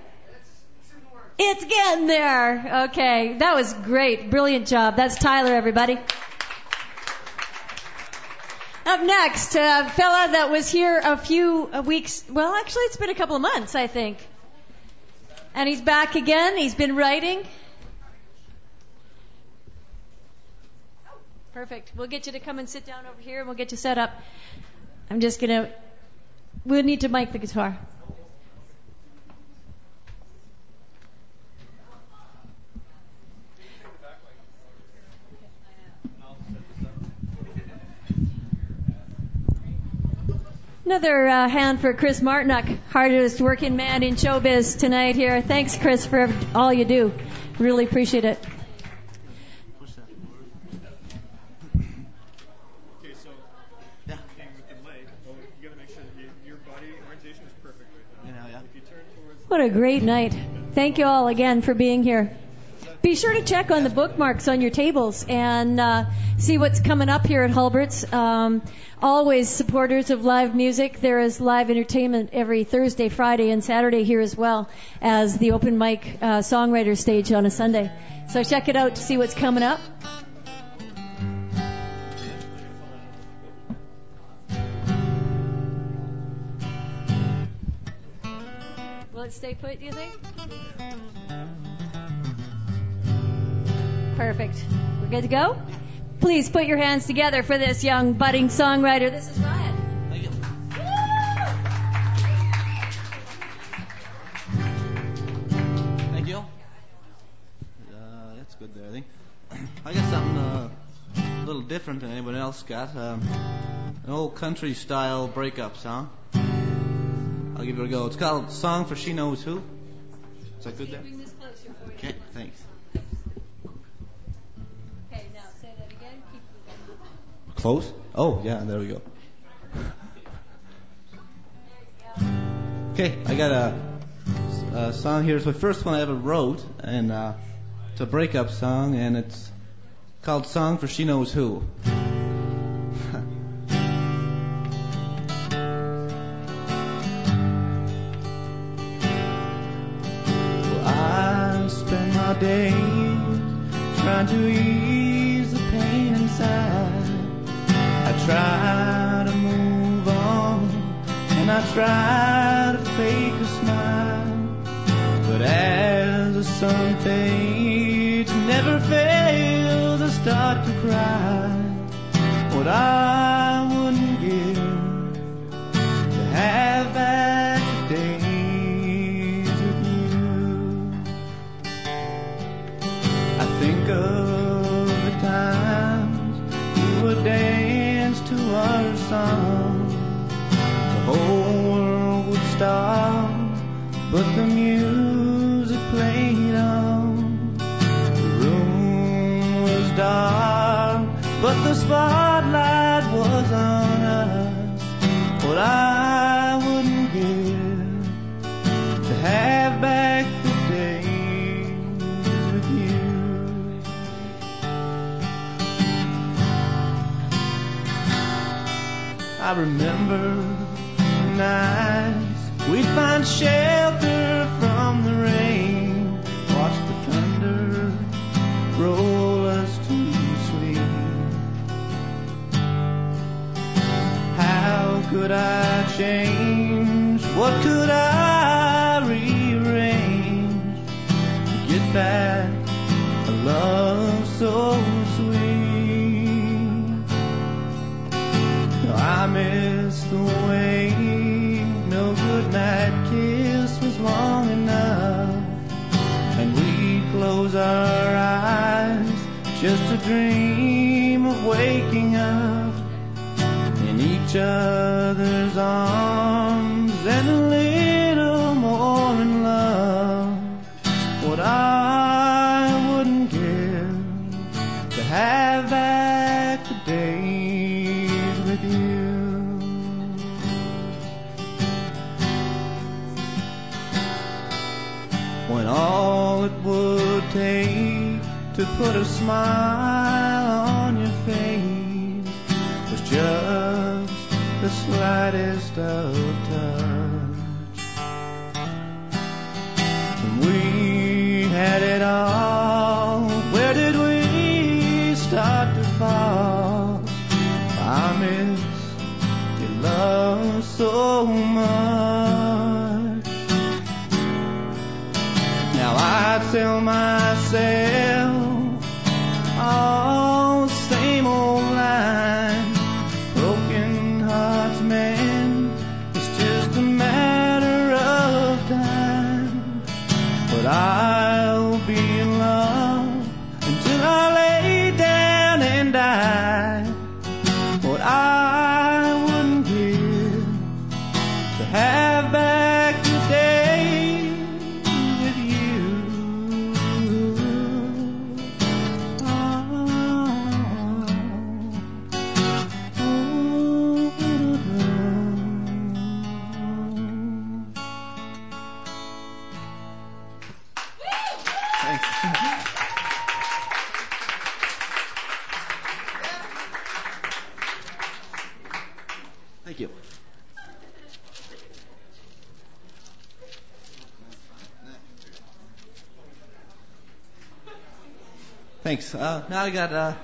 It's getting there. Okay. That was great. Brilliant job. That's Tyler, everybody. Up next, a fella that was here a few uh, weeks, well, actually, it's been a couple of months, I think. And he's back again. He's been writing. Perfect. We'll get you to come and sit down over here and we'll get you set up. I'm just going to, we'll need to mic the guitar. Another uh, hand for Chris Martinuck, hardest working man in showbiz tonight here. Thanks, Chris, for all you do. Really appreciate it. Okay, so yeah. with the mic, you gotta make sure that you, your body orientation is perfect right now. Yeah, yeah. If you turn towards What a great night. Thank you all again for being here. Be sure to check on the bookmarks on your tables and uh, see what's coming up here at Hulbert's. Um, always supporters of live music. There is live entertainment every Thursday, Friday, and Saturday here as well as the open mic uh, songwriter stage on a Sunday. So check it out to see what's coming up. Will it stay put, do you think? Perfect. We're good to go? Please put your hands together for this young budding songwriter. This is Ryan. Thank you. Thank you. Uh, that's good there, I think. I got something uh, a little different than anyone else got. Um, an old country style breakup song. I'll give it a go. It's called Song for She Knows Who. Is that good there? Bring this closer for you. Okay, thanks. Close? Oh, yeah, there we go. Okay, I got a, a song here. It's my first one I ever wrote, and uh, it's a breakup song, and it's called Song for She Knows Who. days trying to ease the pain inside. Try to move on and I try to fake a smile. But as the sun fades, never fails, I start to cry. What I song. The whole world would stop, but the music played on. The room was dark, but the spotlight I remember nights we'd find shelter from the rain, watch the thunder roll us to sleep. How could I change? What could I rearrange to get back a love so miss the way. No good night kiss was long enough, and we close our eyes just to dream of waking up in each other's arms take to put a smile on your face was just the slightest of touch. We had it all. Where did we start to fall? I miss your love so much. I tell myself. All Thanks. Uh, now I got uh,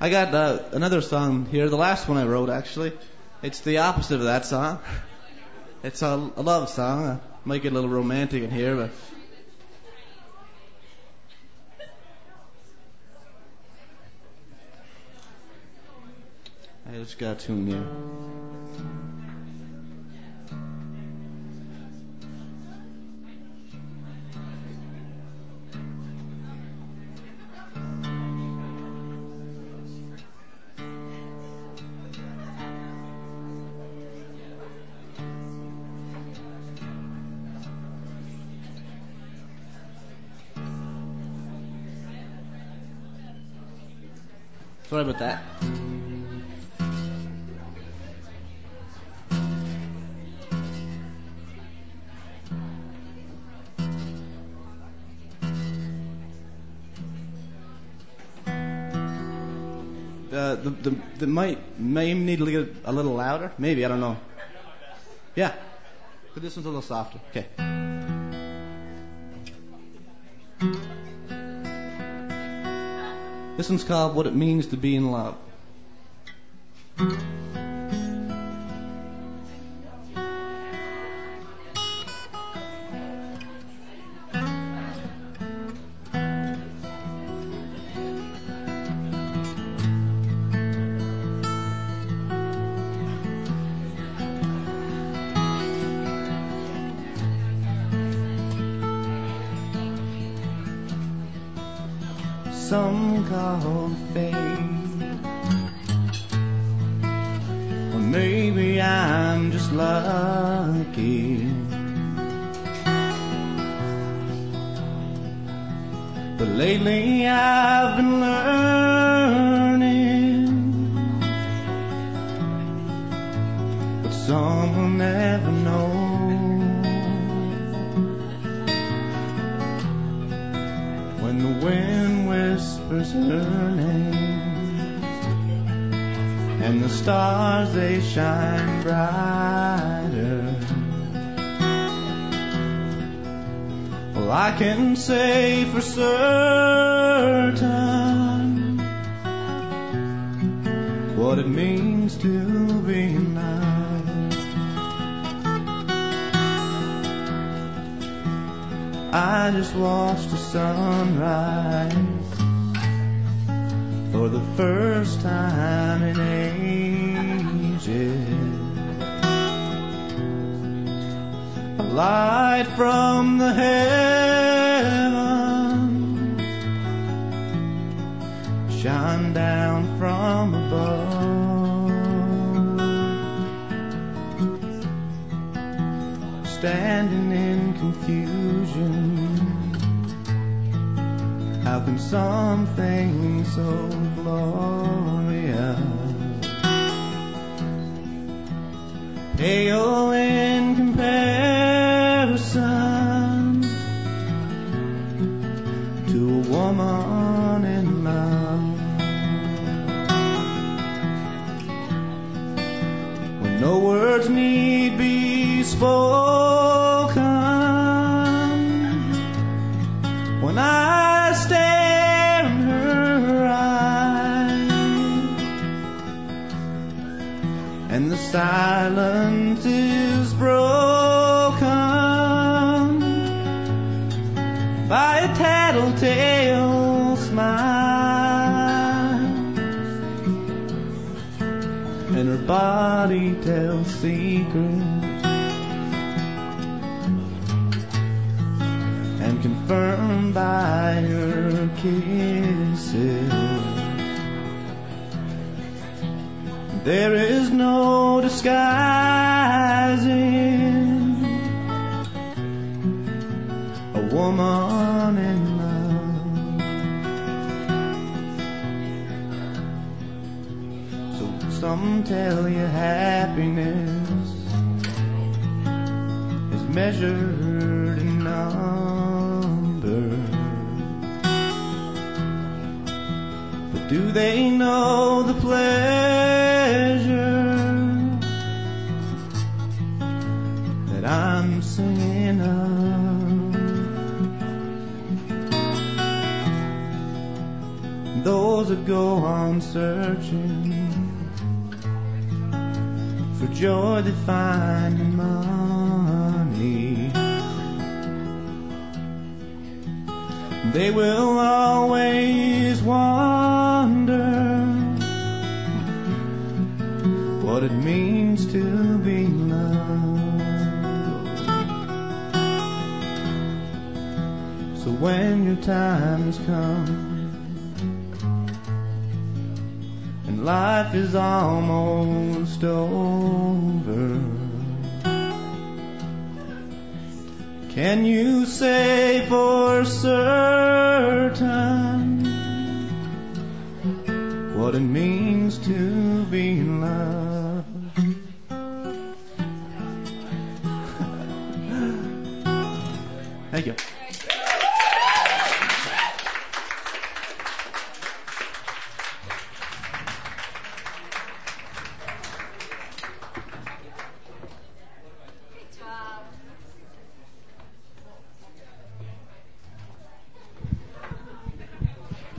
I got uh, another song here. The last one I wrote actually. It's the opposite of that song. It's a, a love song. I might get a little romantic in here, but I just got to tune Sorry about that. Uh, the, the the might may need to get a little louder. Maybe I don't know. Yeah, but this one's a little softer. Okay. This one's called "What It Means to Be in Love."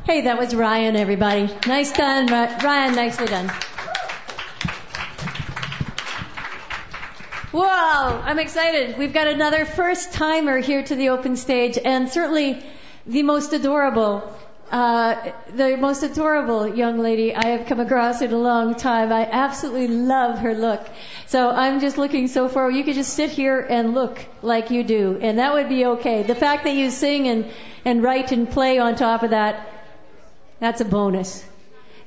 Hey, that was Ryan, everybody. Nice done, Ryan. Nicely done. Whoa, I'm excited. We've got another first timer here to the open stage, and certainly the most adorable, uh, the most adorable young lady I have come across in a long time. I absolutely love her look. So I'm just looking so forward. You could just sit here and look like you do, and that would be okay. The fact that you sing and, and write and play on top of that, that's a bonus.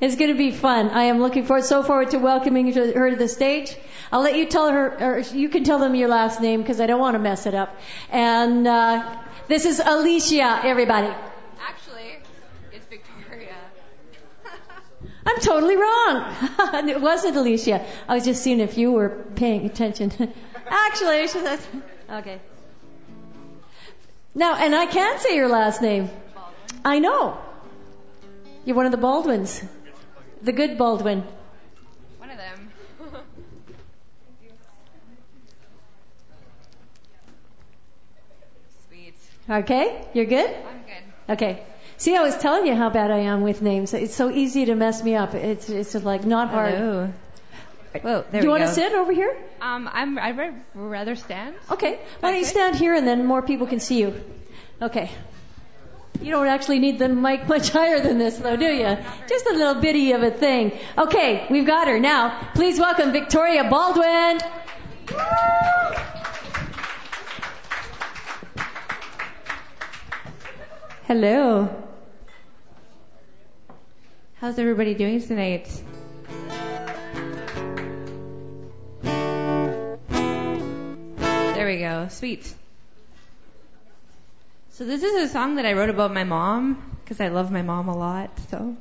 It's going to be fun. I am looking forward, so forward to welcoming her to the stage. I'll let you tell her, or you can tell them your last name because I don't want to mess it up. And uh, this is Alicia, everybody. Actually, it's Victoria. I'm totally wrong. it wasn't Alicia. I was just seeing if you were paying attention. Actually, she said, okay. Now, and I can say your last name. I know. You're one of the Baldwins. The good Baldwin. One of them. Sweet. Okay? You're good? I'm good. Okay. See, I was telling you how bad I am with names. It's so easy to mess me up. It's it's like not hard. Hello. Whoa, there Do you want go. to sit over here? Um, I'm. I'd rather stand. Okay. Why don't you stand here and then more people can see you? Okay. You don't actually need the mic much higher than this, though, do you? Just a little bitty of a thing. Okay, we've got her now. Please welcome Victoria Baldwin. Hello. How's everybody doing tonight? There we go. Sweet. So this is a song that I wrote about my mom because I love my mom a lot. So.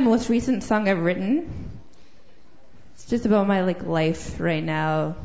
my most recent song I've written. It's just about my like life right now.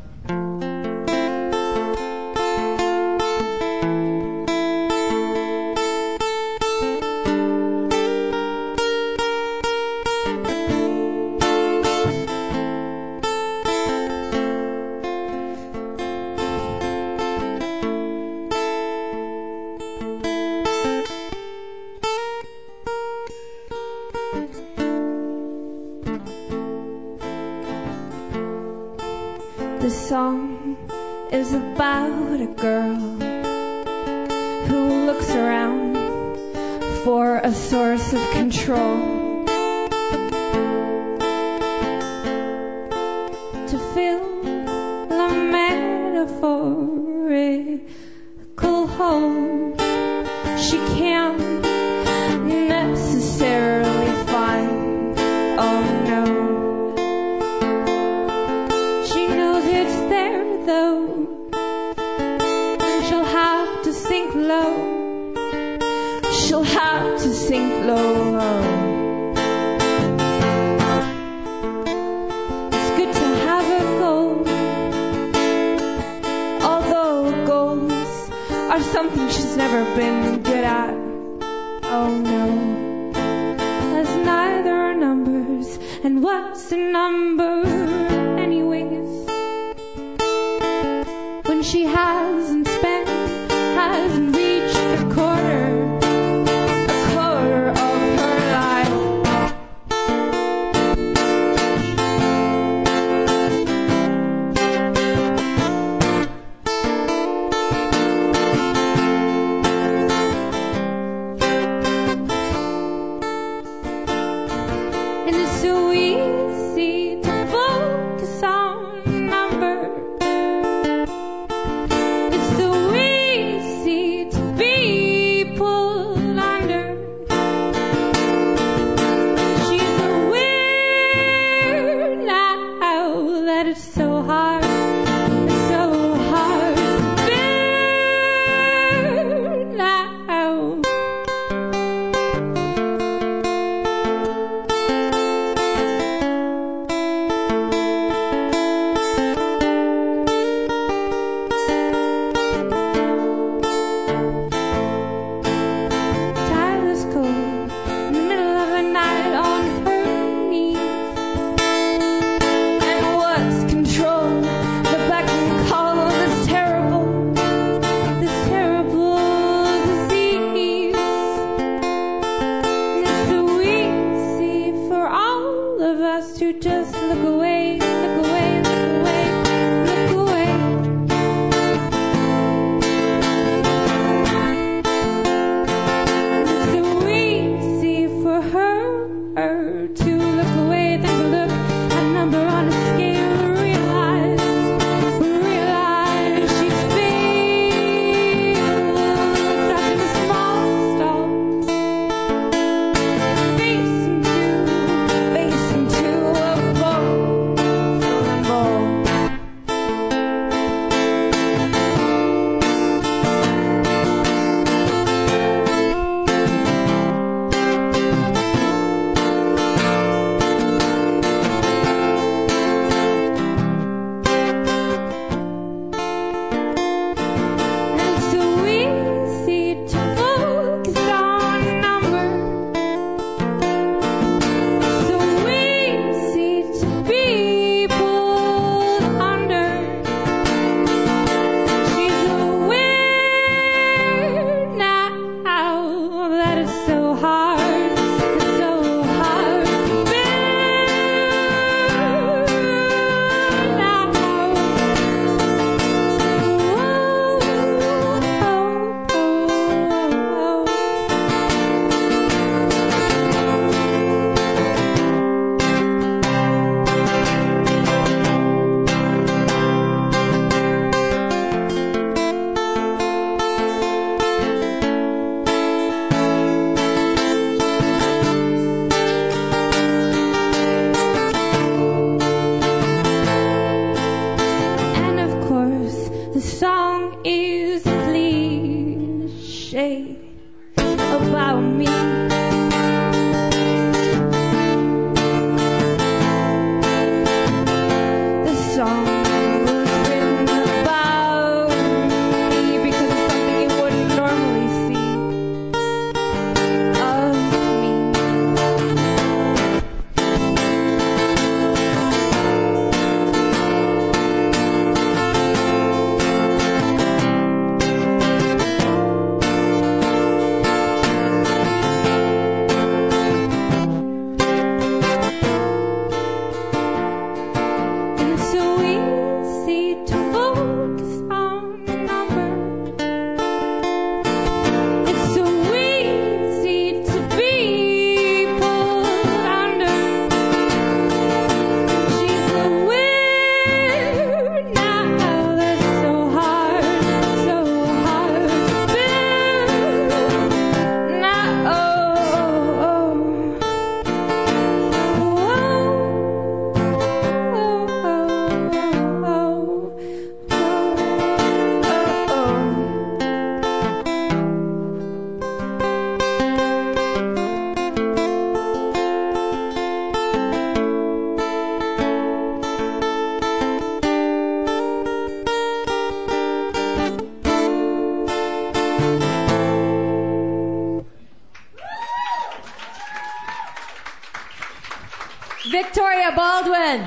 Victoria Baldwin.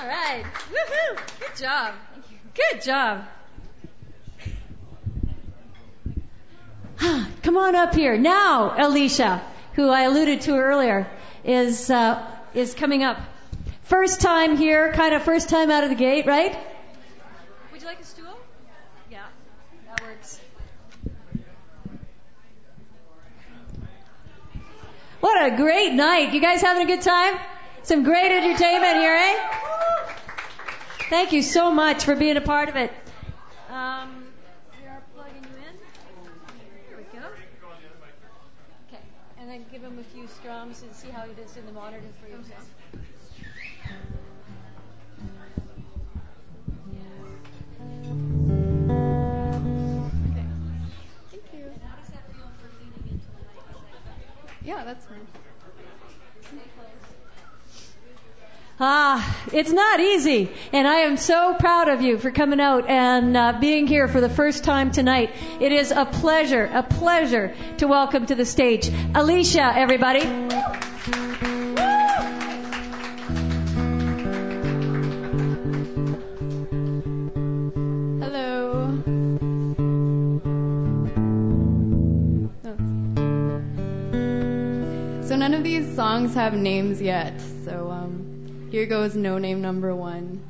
All right. Woohoo! Good job. Good job. Come on up here. Now, Alicia, who I alluded to earlier, is uh, is coming up. First time here, kind of first time out of the gate, right? Would you like a stool? Yeah, that works. What a great night. You guys having a good time? Some great entertainment here, eh? Thank you so much for being a part of it. Um, we are plugging you in. Here we go. Okay, and then give him a few strums and see how he does in the monitor for yourself. Yeah, that's fine. Ah, it's not easy, and I am so proud of you for coming out and uh, being here for the first time tonight. It is a pleasure, a pleasure to welcome to the stage Alicia, everybody. Hello. None of these songs have names yet. So um, here goes no name number one.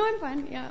No, I'm fine. Yeah.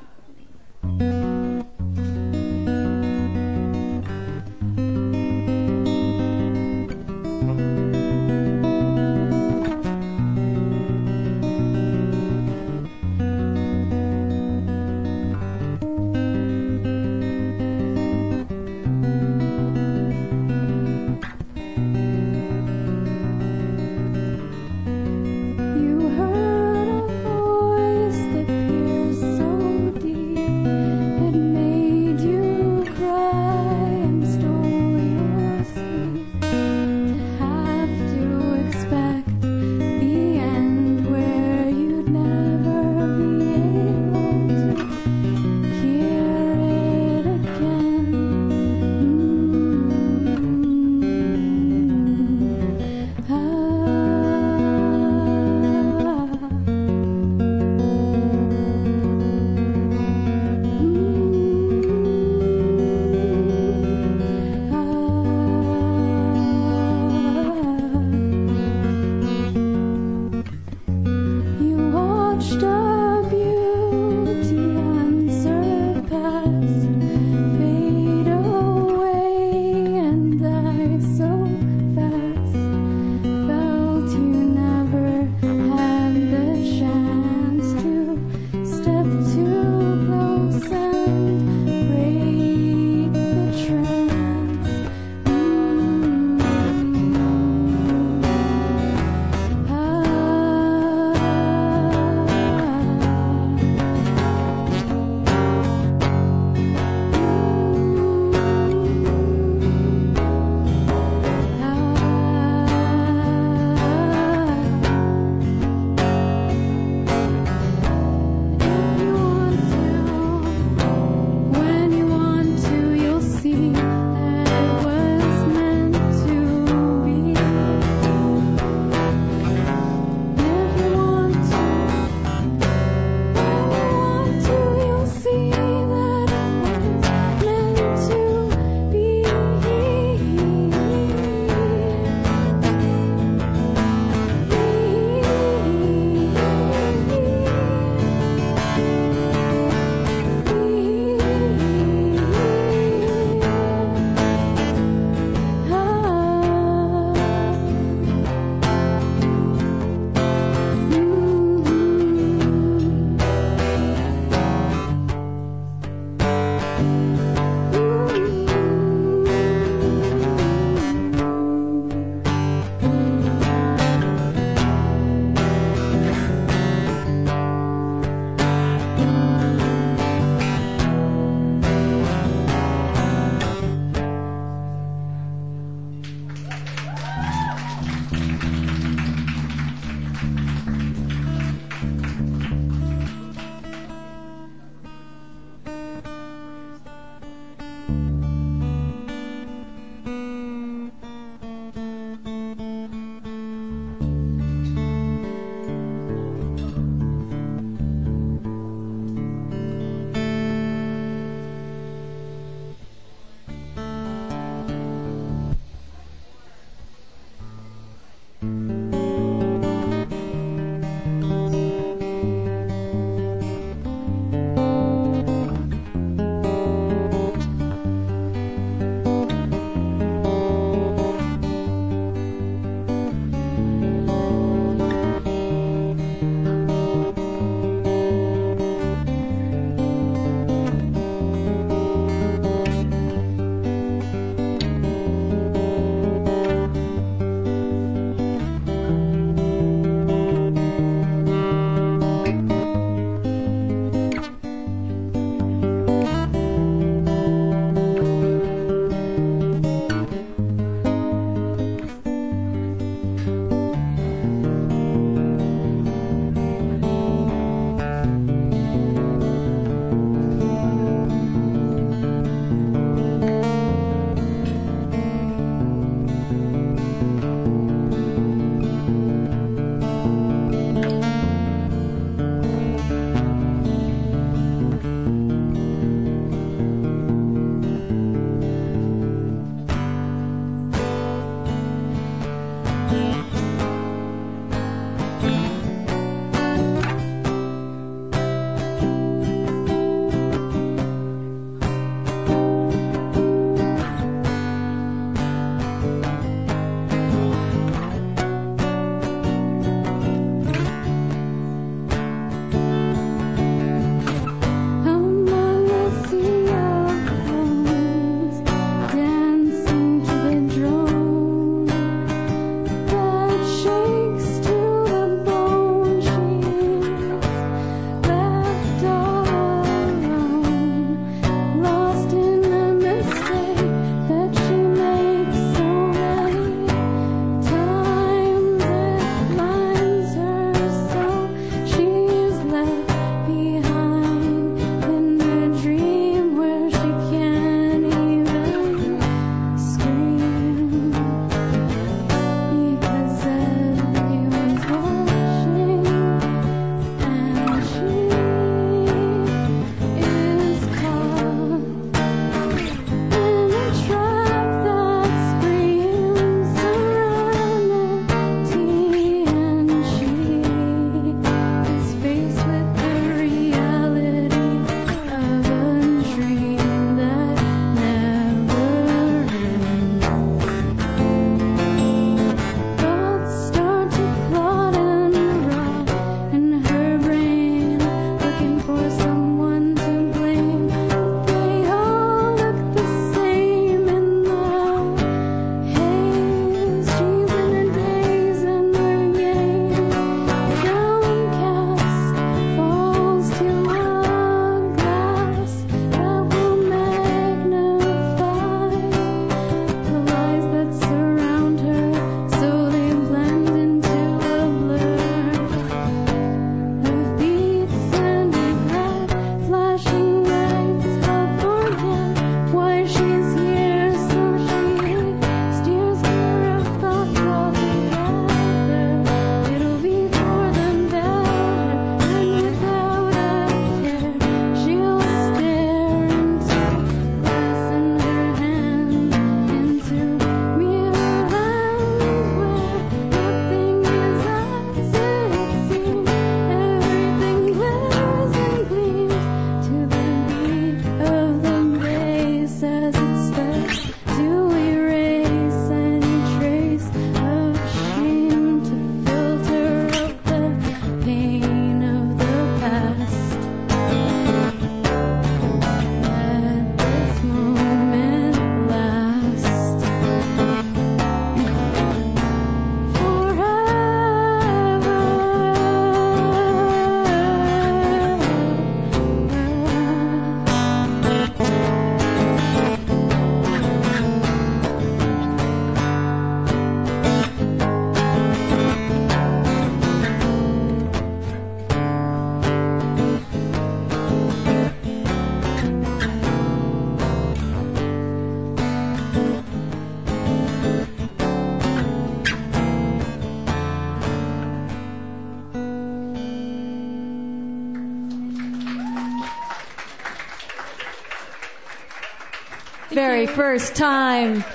Very first time.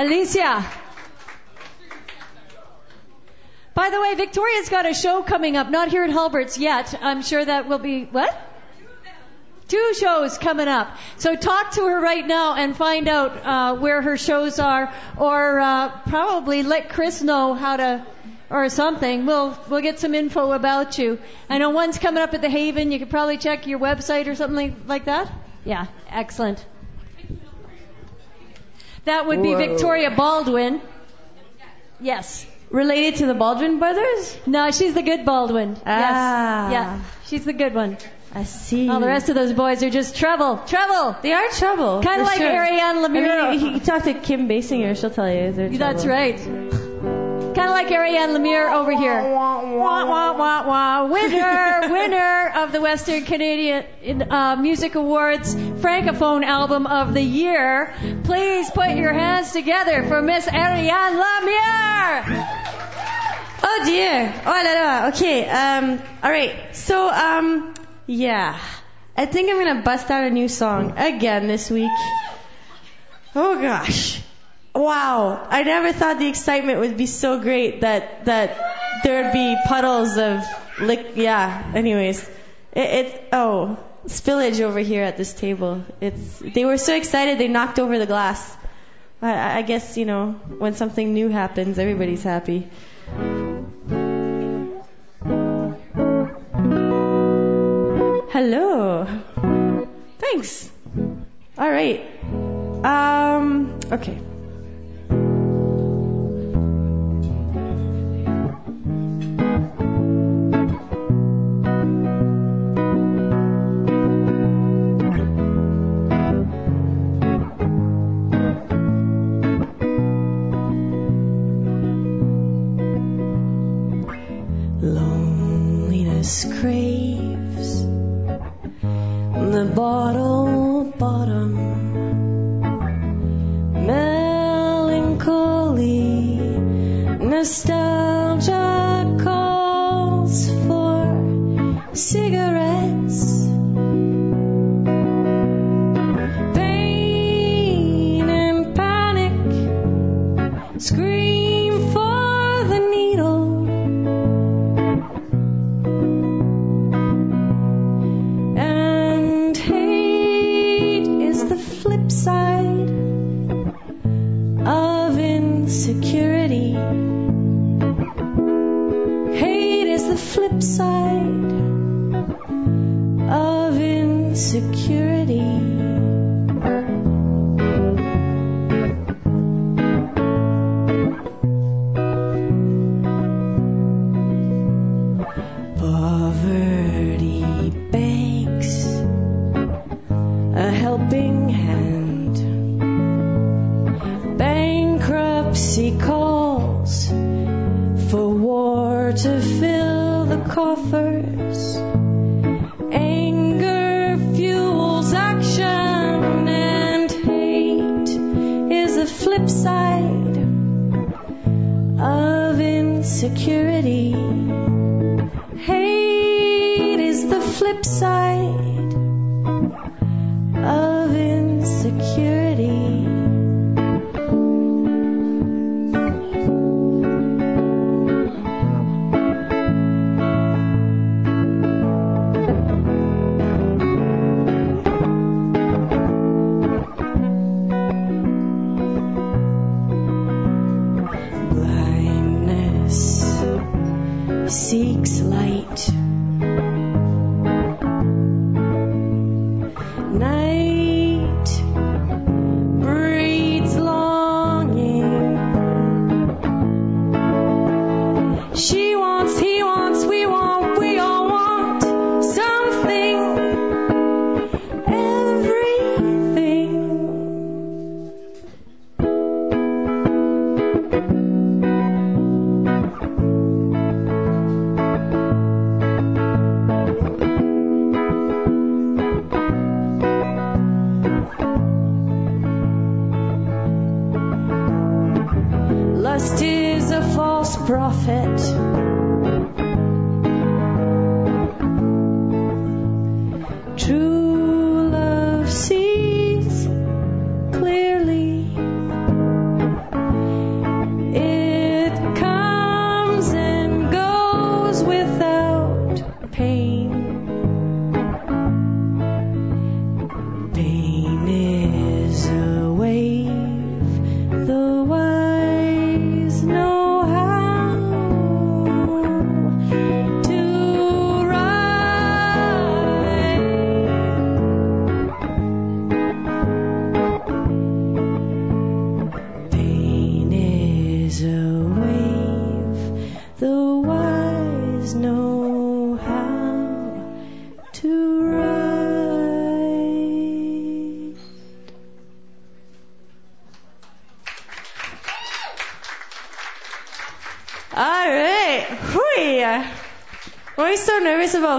Alicia. By the way, Victoria's got a show coming up, not here at Hulbert's yet. I'm sure that will be, what? Two shows coming up. So talk to her right now and find out uh, where her shows are, or uh, probably let Chris know how to, or something. We'll we'll get some info about you. I know one's coming up at the Haven. You could probably check your website or something like, like that. Yeah, excellent. That would be Whoa. Victoria Baldwin. Yes. Related to the Baldwin brothers? No, she's the good Baldwin. Ah. Yes. Yeah, she's the good one. I see. All the rest of those boys are just trouble. Trouble. They are trouble. Kind of like sure. Ariane Lemire. I mean, you talk to Kim Basinger, she'll tell you. They're That's right. Kind of like Ariane Lemire over here. Wah, wah, wah, wah. Winner, winner of the Western Canadian uh, Music Awards Francophone Album of the Year. Please put your hands together for Miss Ariane Lemire. Oh dear. Oh la la. Okay. Um. All right. So um. Yeah. I think I'm gonna bust out a new song again this week. Oh gosh. Wow. I never thought the excitement would be so great that that there'd be puddles of lick. Yeah. Anyways, it, it oh spillage over here at this table. It's they were so excited they knocked over the glass. I, I guess you know when something new happens, everybody's happy. Hello. Thanks. All right. Um. Okay. Loneliness craves the bottle bottom. Melancholy, nostalgia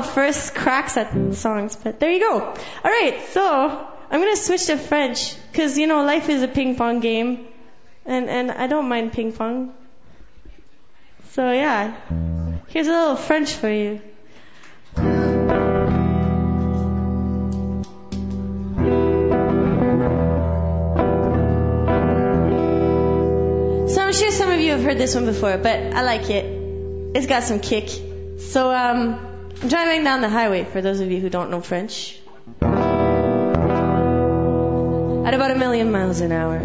first cracks at songs, but there you go. All right, so I'm gonna switch to French because you know life is a ping pong game, and and I don't mind ping pong. So yeah, here's a little French for you. So I'm sure some of you have heard this one before, but I like it. It's got some kick. So um, I'm driving down the highway for those of you who don't know French. At about a million miles an hour.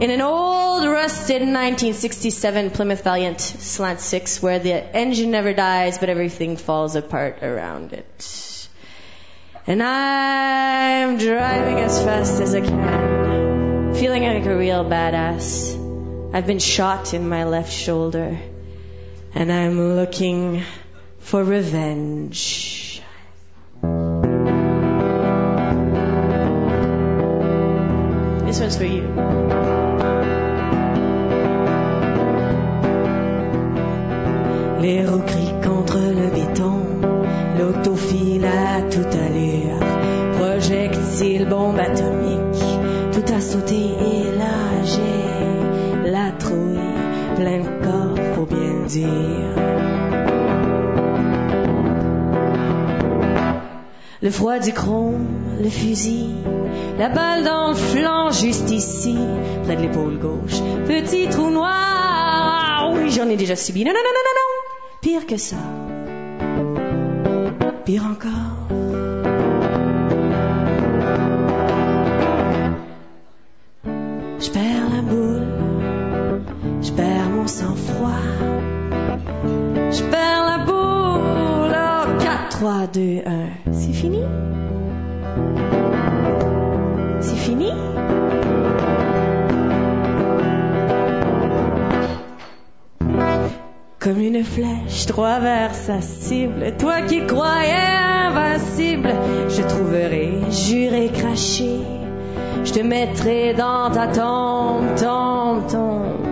In an old rusted 1967 Plymouth Valiant Slant 6 where the engine never dies but everything falls apart around it. And I'm driving as fast as I can, feeling like a real badass. I've been shot in my left shoulder, and I'm looking for revenge. This one's for you. Les roues contre le béton, l'auto file à toute allure. Projectile, bombe atomique, tout a sauté et Le froid du chrome, le fusil, la balle dans le flanc juste ici, près de l'épaule gauche. Petit trou noir, ah oui j'en ai déjà subi. Non, non, non, non, non, non. Pire que ça. Pire encore. 2, 1. C'est fini? C'est fini? Comme une flèche droit vers sa cible, toi qui croyais invincible, je trouverai, juré, craché, je te mettrai dans ta tombe, tombe, tombe.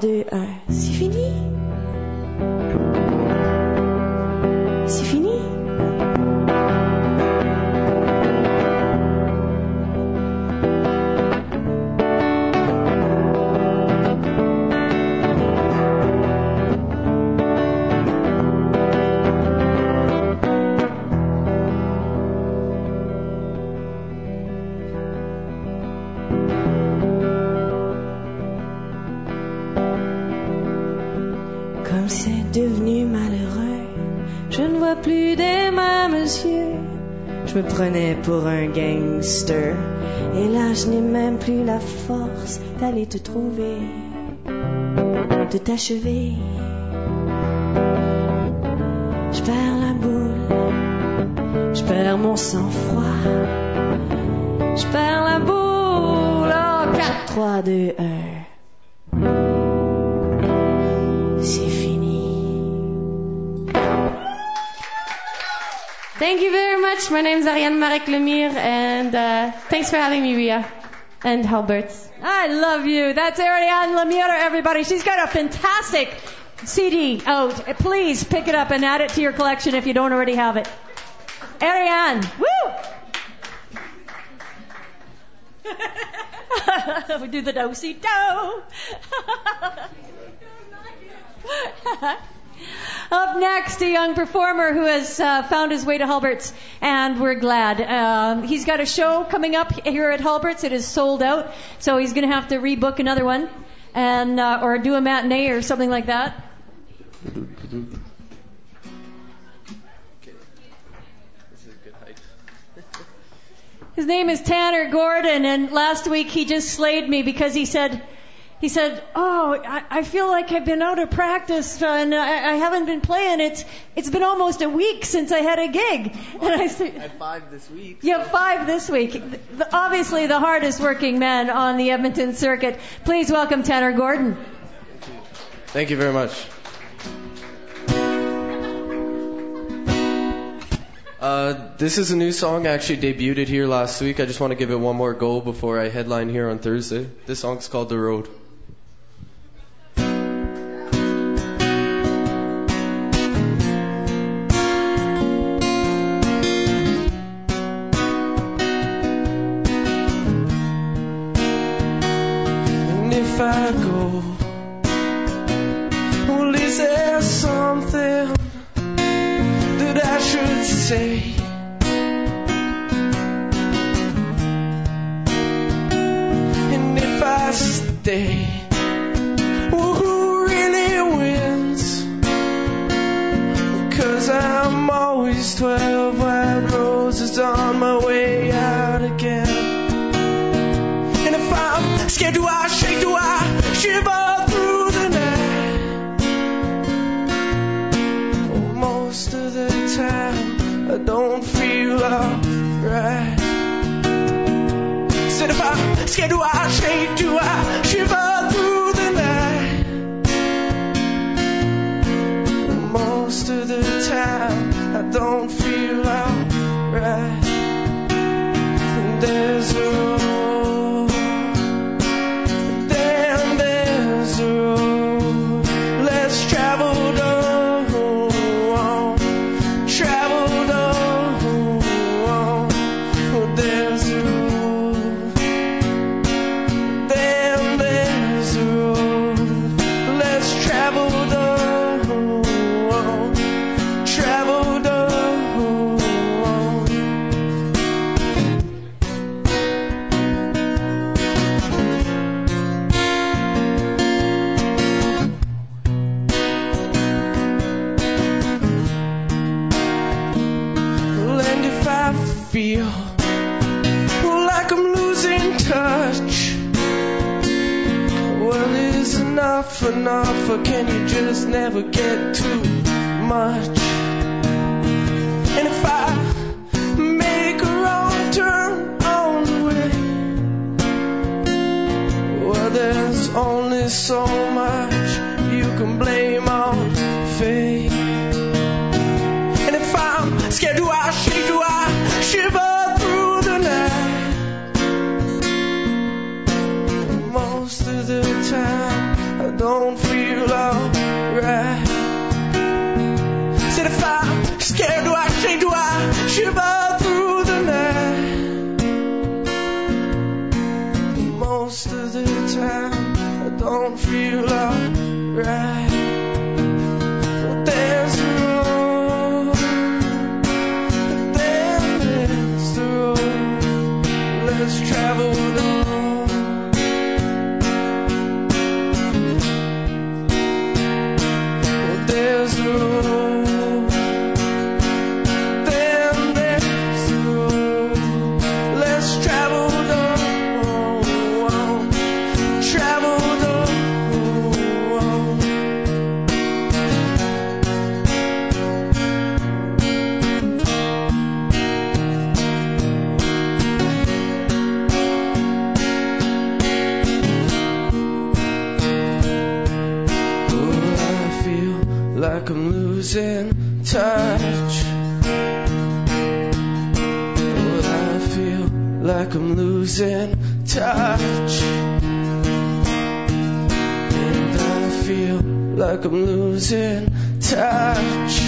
2, 1, c'est fini? Pour un gangster, et là je n'ai même plus la force d'aller te trouver, de t'achever. Je perds la boule, je perds mon sang-froid, je perds la boule, oh, 4, 3, 2, 1. My name's Ariane Marek Lemire, and uh, thanks for having me, Ria and Hulbert. I love you. That's Ariane Lemire, everybody. She's got a fantastic CD out. Please pick it up and add it to your collection if you don't already have it. Ariane, woo! we do the do-si do. Up next, a young performer who has uh, found his way to Hulbert's, and we're glad. Um, he's got a show coming up here at Hulbert's. It is sold out, so he's going to have to rebook another one, and uh, or do a matinee or something like that. His name is Tanner Gordon, and last week he just slayed me because he said, he said, "Oh, I, I feel like I've been out of practice and I, I haven't been playing. It's it's been almost a week since I had a gig." And I said, At five this week. "Yeah, five this week. The- obviously, the hardest working man on the Edmonton circuit. Please welcome Tanner Gordon." Thank you very much. Uh, this is a new song. I actually debuted it here last week. I just want to give it one more go before I headline here on Thursday. This song's called The Road. Say? And if I stay, who really wins? Cause I'm always 12 white roses on my way out again. And if I'm scared, do I shake? Do I shiver I don't feel alright. Said if I'm scared, do I shake? Do I shiver through the night? Most of the time, I don't feel alright. And there's a enough or can you just never get too much? And if I make a wrong turn on the way, well, there's only so much you can blame on fate. And if I'm scared, do I shake? Do I shiver through the night? Most of the time, I don't feel alright. Said if I'm scared, do I shake? Do I shiver through the night? Most of the time, I don't feel alright. Losing touch. Oh, I feel like I'm losing touch. And I feel like I'm losing touch.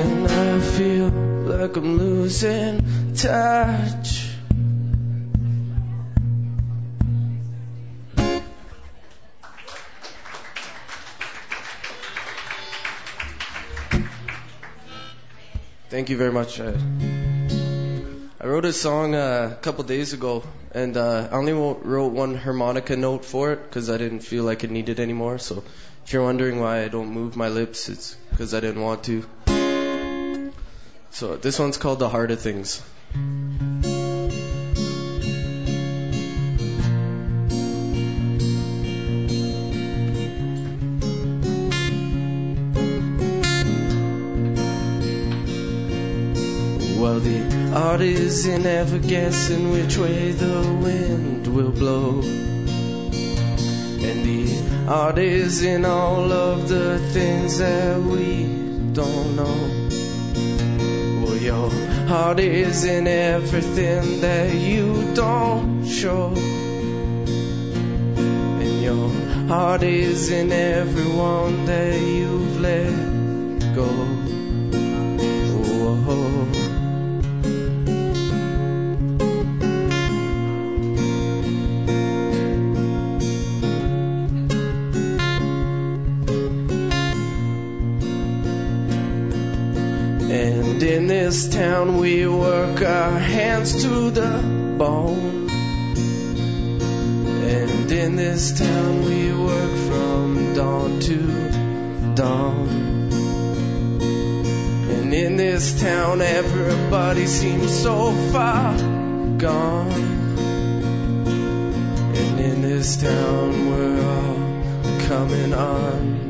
And I feel like I'm losing touch. Thank you very much. Uh, I wrote a song uh, a couple days ago, and uh, I only wrote one harmonica note for it because I didn't feel like it needed any more. So if you're wondering why I don't move my lips, it's because I didn't want to. So this one's called The Heart of Things. Art is in ever guessing which way the wind will blow. And the art is in all of the things that we don't know. Well, your heart is in everything that you don't show. And your heart is in everyone that you've let go. This town we work our hands to the bone. And in this town we work from dawn to dawn. And in this town everybody seems so far gone. And in this town we're all coming undone.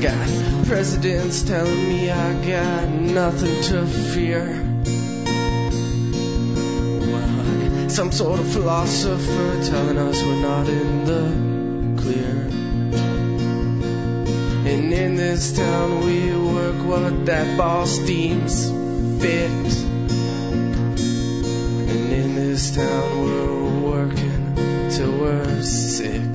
Got presidents telling me I got nothing to fear. Some sort of philosopher telling us we're not in the clear. And in this town we work what that boss deems fit. And in this town we're working till we're sick.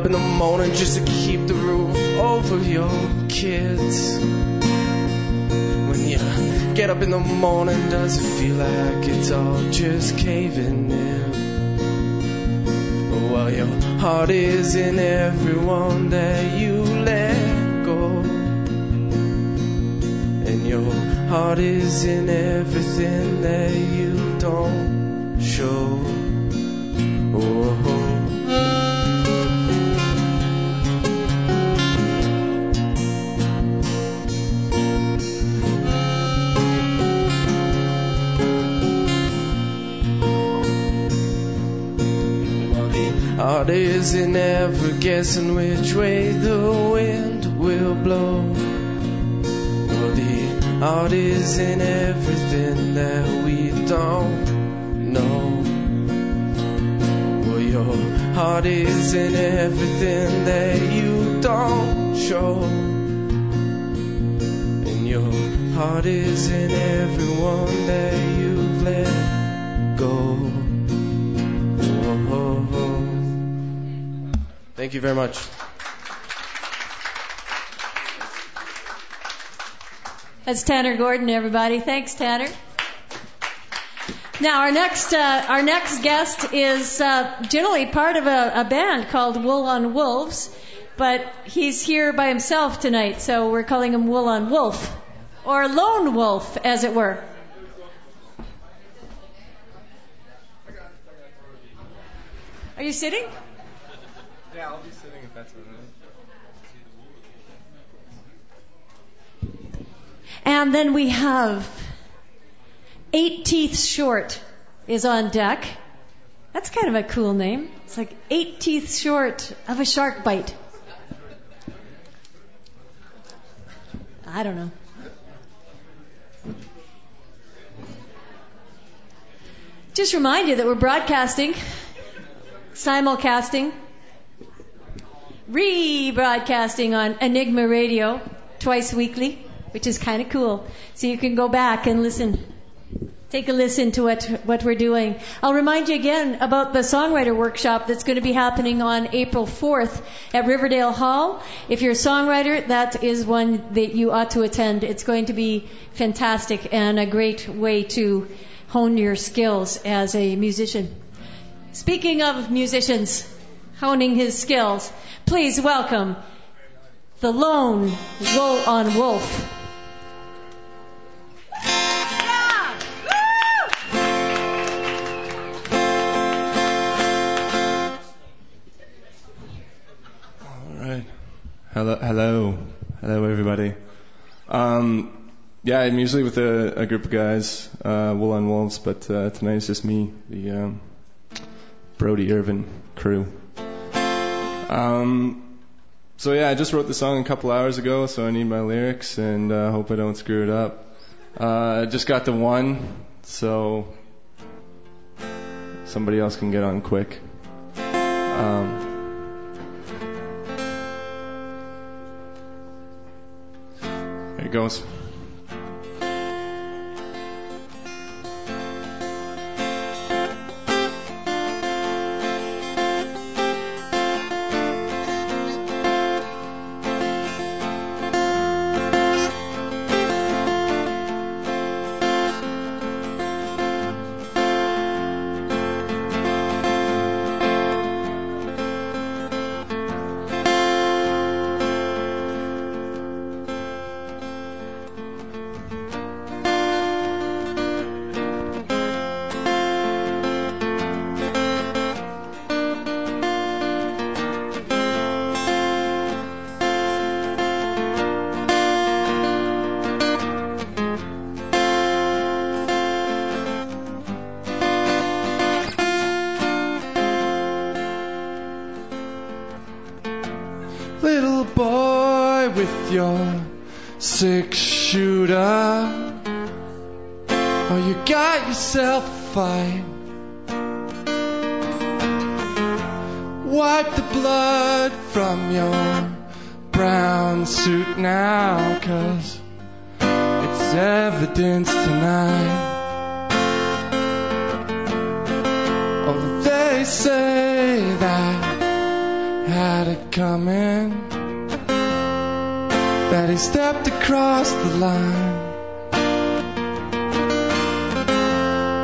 Up in the morning just to keep the roof over your kids. When you get up in the morning, does it feel like it's all just caving in? While your heart is in everyone that you let go. And your heart is in everything that you don't show. Art is in ever guessing which way the wind will blow. Well, the art is in everything that we don't know. Well, your heart is in everything that you don't show. And your heart is in everyone that Thank you very much. That's Tanner Gordon, everybody. Thanks, Tanner. Now our next uh, our next guest is uh, generally part of a, a band called Wool on Wolves, but he's here by himself tonight, so we're calling him Wool on Wolf, or Lone Wolf, as it were. Are you sitting? Yeah, I'll be sitting if that's all right. And then we have Eight Teeth Short is on deck. That's kind of a cool name. It's like eight teeth short of a shark bite. I don't know. Just remind you that we're broadcasting, simulcasting, rebroadcasting on Enigma Radio twice weekly, which is kind of cool. So you can go back and listen take a listen to what, what we're doing. I'll remind you again about the songwriter workshop that's going to be happening on April 4th at Riverdale Hall. If you're a songwriter, that is one that you ought to attend. It's going to be fantastic and a great way to hone your skills as a musician. Speaking of musicians honing his skills, please welcome the lone wolf on wolf. Hello, hello, hello, everybody. Um, yeah, I'm usually with a, a group of guys, uh, Wool on Wolves, but uh, tonight it's just me, the um, Brody Irvin crew. Um, so yeah, I just wrote the song a couple hours ago, so I need my lyrics, and uh, hope I don't screw it up. Uh, I just got the one, so somebody else can get on quick. Um, There it goes. Cause it's evidence tonight. Oh, they say that had it coming. That he stepped across the line.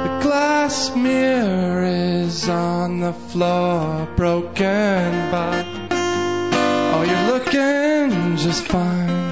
The glass mirror is on the floor, broken, but oh, you're looking just fine.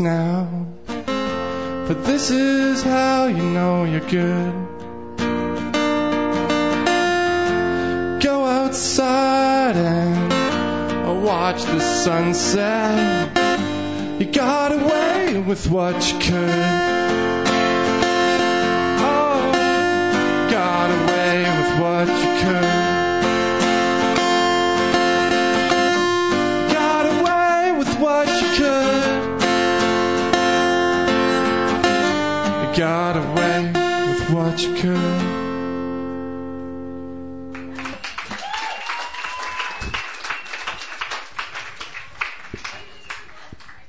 Now. But this is how you know you're good. Go outside and watch the sunset. You got away with what you could.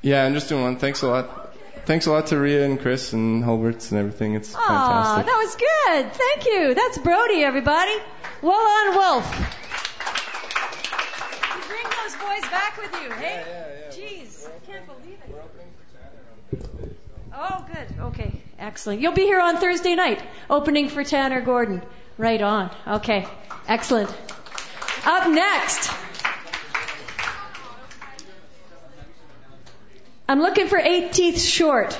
Yeah, I'm just doing one. Thanks a lot. Thanks a lot to Ria and Chris and Hulbert's and everything. It's Aw, fantastic. that was good. Thank you. That's Brody, everybody. Well on Wolf. You bring those boys back with you, hey? Jeez, I can't believe it. Oh, good. Okay, excellent. You'll be here on Thursday night, opening for Tanner Gordon. Right on. Okay, excellent. Up next. I'm looking for eight teeth short.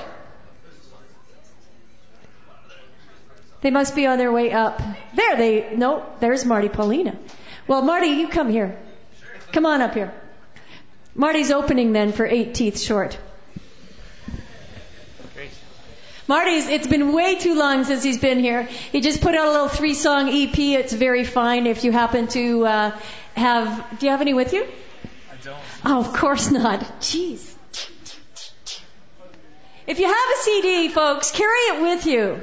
They must be on their way up. There they, no, there's Marty Paulina. Well, Marty, you come here. Come on up here. Marty's opening then for eight teeth short. Marty's, it's been way too long since he's been here. He just put out a little three song EP. It's very fine if you happen to uh, have, do you have any with you? I don't. Oh, of course not. Jeez. If you have a CD, folks, carry it with you.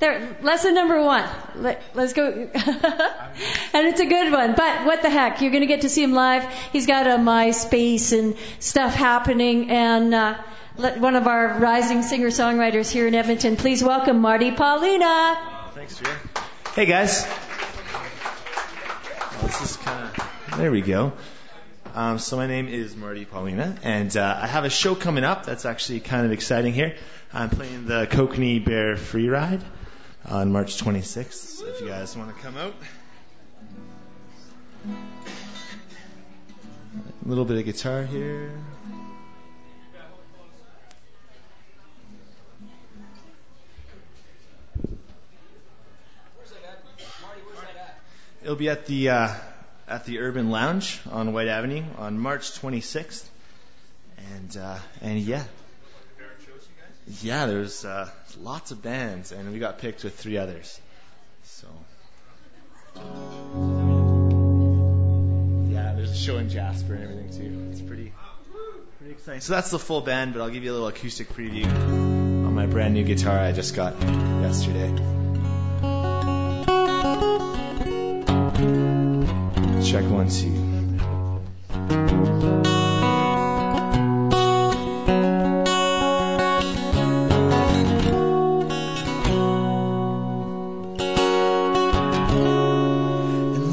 There, lesson number one. Let, us go. and it's a good one. But what the heck? You're going to get to see him live. He's got a MySpace and stuff happening. And uh, let one of our rising singer-songwriters here in Edmonton, please welcome Marty Paulina. Thanks, Ria. Hey, guys. Oh, this is kind of. There we go. Um, so my name is Marty Paulina, and uh, I have a show coming up that's actually kind of exciting here. I'm playing the Kokanee Bear Free Ride on March 26th. So if you guys want to come out, a little bit of guitar here. It'll be at the uh, at the Urban Lounge on Whyte Avenue on March 26th, and uh, and yeah, yeah, there's uh, lots of bands, and we got picked with three others. So yeah, there's a show in Jasper and everything too. It's pretty pretty exciting. So that's the full band, but I'll give you a little acoustic preview on my brand new guitar I just got yesterday. Check one, two.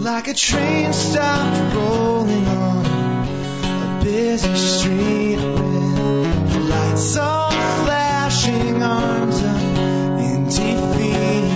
Like a train stopped rolling on a busy street with lights all flashing arms up in defeat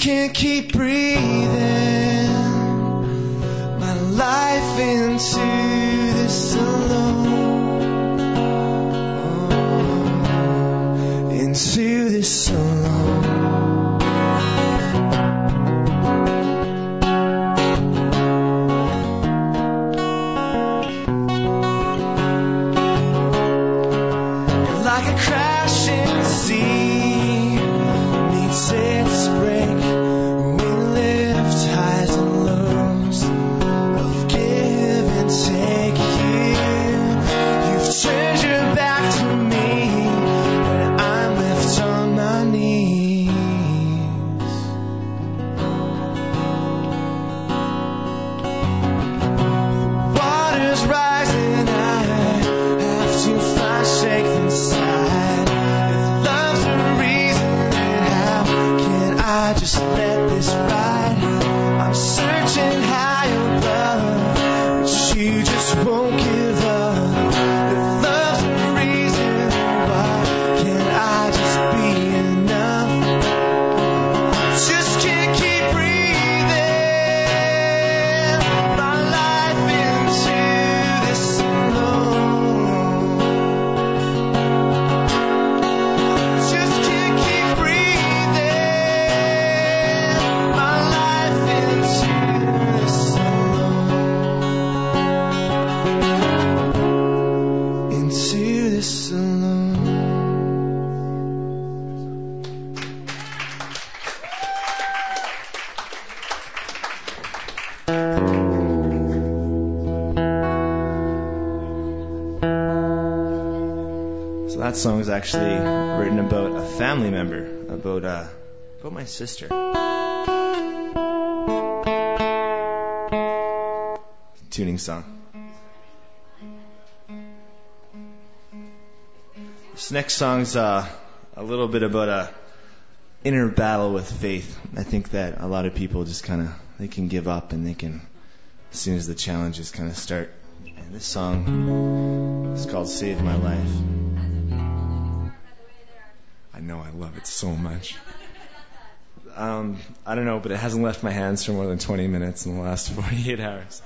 can't keep actually written about a family member, about uh, about my sister. Tuning song. This next song's uh, a little bit about a inner battle with faith. I think that a lot of people just kind of they can give up and they can as soon as the challenges kind of start. And this song is called "Save My Life." I know I love it so much. Um, I don't know, but it hasn't left my hands for more than 20 minutes in the last 48 hours.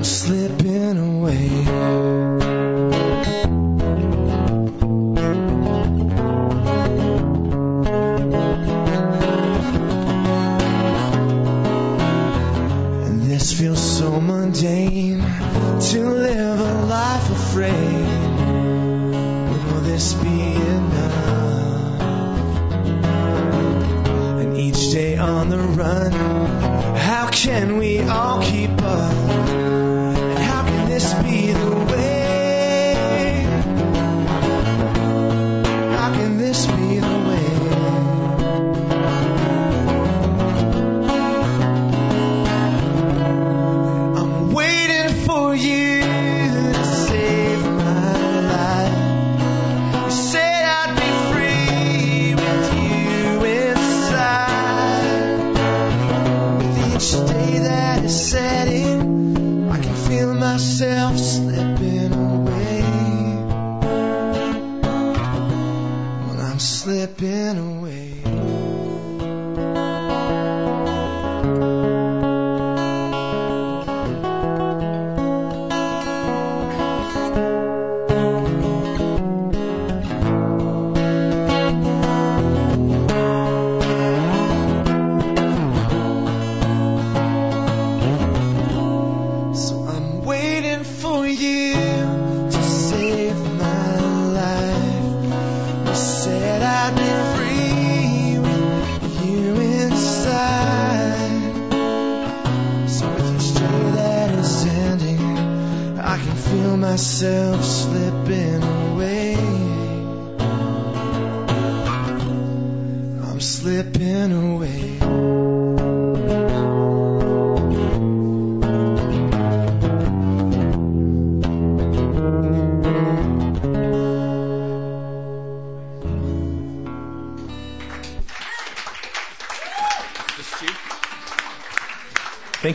I'm slipping away.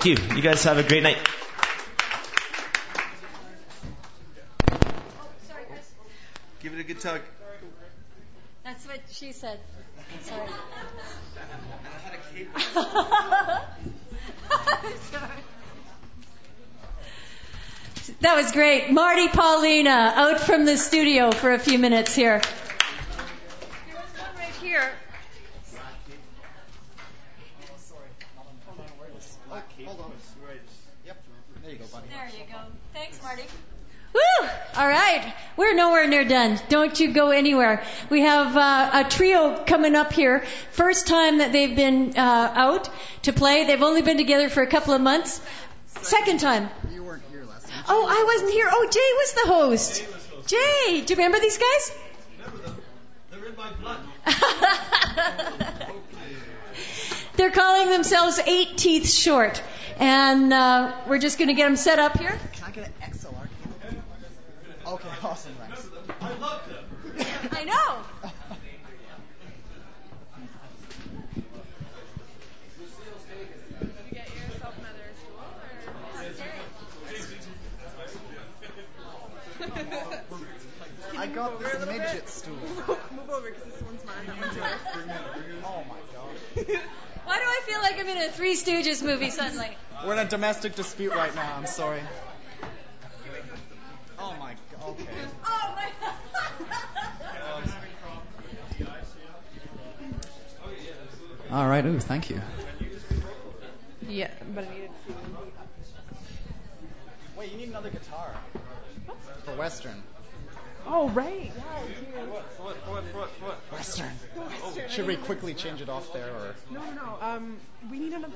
Thank you. You guys have a great night. Give it a good tug. That's what she said. Sorry. Sorry. That was great. Marty Paulina out from the studio for a few minutes here. right here. There you go, buddy. There you go. Thanks, Marty. Woo! All right. We're nowhere near done. Don't you go anywhere. We have uh, a trio coming up here. First time that they've been uh, out to play. They've only been together for a couple of months. Second time. You weren't here last time. Oh, I wasn't here. Oh, Jay was the host. Jay, do you remember these guys? They're in my blood. They're calling themselves Eight Teeth Short. And uh, we're just going to get them set up here. Can I get an XLR? Okay, awesome, thanks. I love them. I know. I got this midget stool. Move over because this one's mine. That one's yours. Oh my god. Why do I feel like I'm in a Three Stooges movie suddenly? We're in a domestic dispute right now. I'm sorry. Oh my god. Okay. Oh my All right. Ooh, thank you. Yeah, but I needed to. Wait, you need another guitar. For Western. Oh, right. Western. Western. Should we quickly change it off there, or? No, no, no. Um, we need another.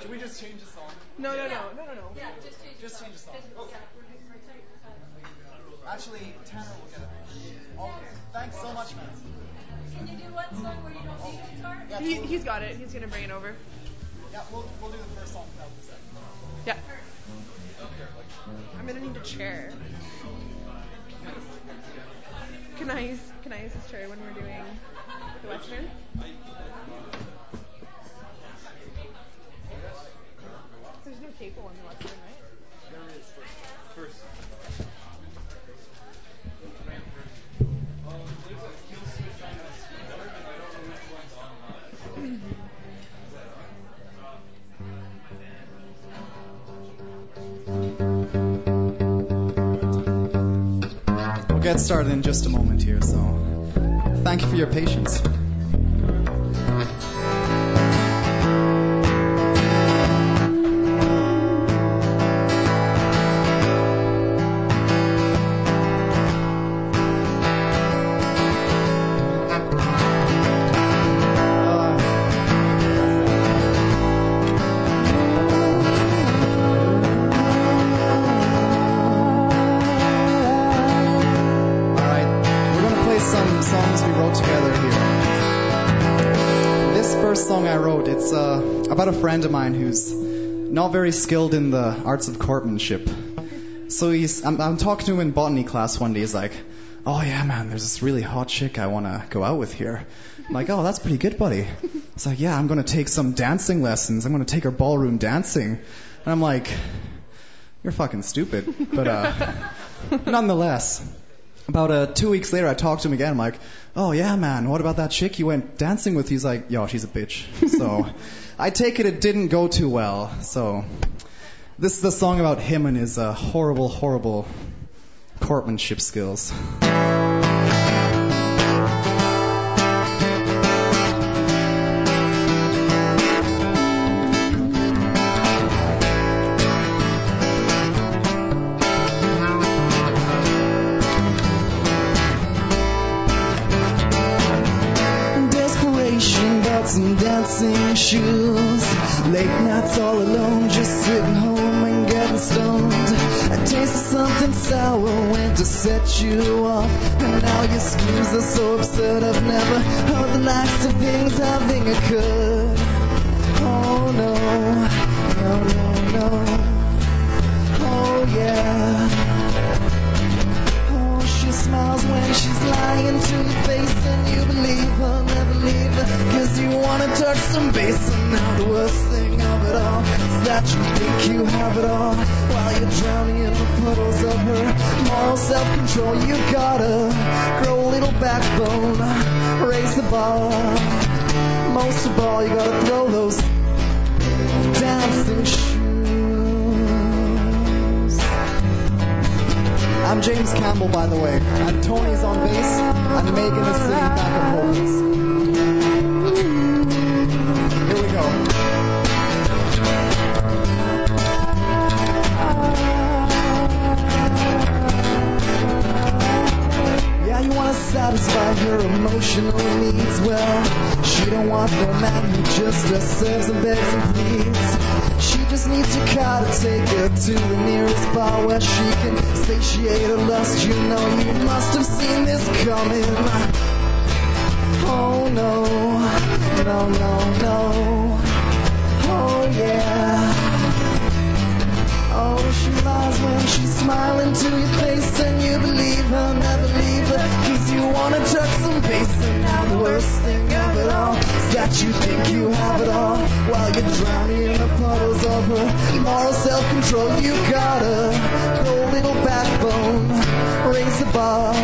Should we just change the song? No, no, no, no, no, no. Yeah, just change, Just change the song. Actually, Tanner will get it. Okay. Thanks so much, man. Can you do one song where you don't need a guitar? Yeah, He, he's got it. He's gonna bring it over. Yeah, we'll, we'll do the first song without the second. Yeah. I'm gonna need a chair. Can I use Can I use this chair when we're doing the western? There's no table on the get started in just a moment here, so thank you for your patience. Some songs we wrote together here. This first song I wrote, it's uh, about a friend of mine who's not very skilled in the arts of courtmanship. So he's, I'm, I'm talking to him in botany class one day. He's like, "Oh yeah, man, there's this really hot chick I wanna go out with here." I'm like, "Oh, that's pretty good, buddy." It's like, "Yeah, I'm gonna take some dancing lessons. I'm gonna take her ballroom dancing." And I'm like, "You're fucking stupid," but uh, nonetheless. About uh, two weeks later, I talked to him again. I'm like, "Oh yeah, man, what about that chick you went dancing with?" He's like, "Yo, she's a bitch." So, I take it it didn't go too well. So, this is the song about him and his uh, horrible, horrible courtmanship skills. Dancing shoes. Late nights all alone, just sitting home and getting stoned. A taste of something sour went to set you off. And now your schemes are so absurd, I've never heard the likes of things having occurred. Oh no, no, no, no. Oh yeah. Smiles when she's lying to your face and you believe her, never leave her. Cause you wanna touch some base and now the worst thing of it all is that you think you have it all while you're drowning in the puddles of her moral self-control. You gotta grow a little backbone, raise the bar. Most of all, you gotta throw those dancing shoes. I'm James Campbell, by the way. And Tony's on bass, and Megan is singing backup vocals. Here we go. Yeah, you wanna satisfy her emotional needs. Well, she don't want no man who just serves and begs and pleads. Just needs your car to take her to the nearest bar where she can satiate her lust. You know you must have seen this coming. Oh no, no, no, no. Oh yeah. Oh, she lies when she's smiling to your face and you believe her, never leave her. Cause you wanna touch some base and now the worst thing of it all is that you think you have it all while you're drowning in the puddles of her moral self-control. You gotta go little backbone, raise the bar.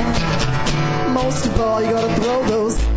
Most of all, you gotta throw those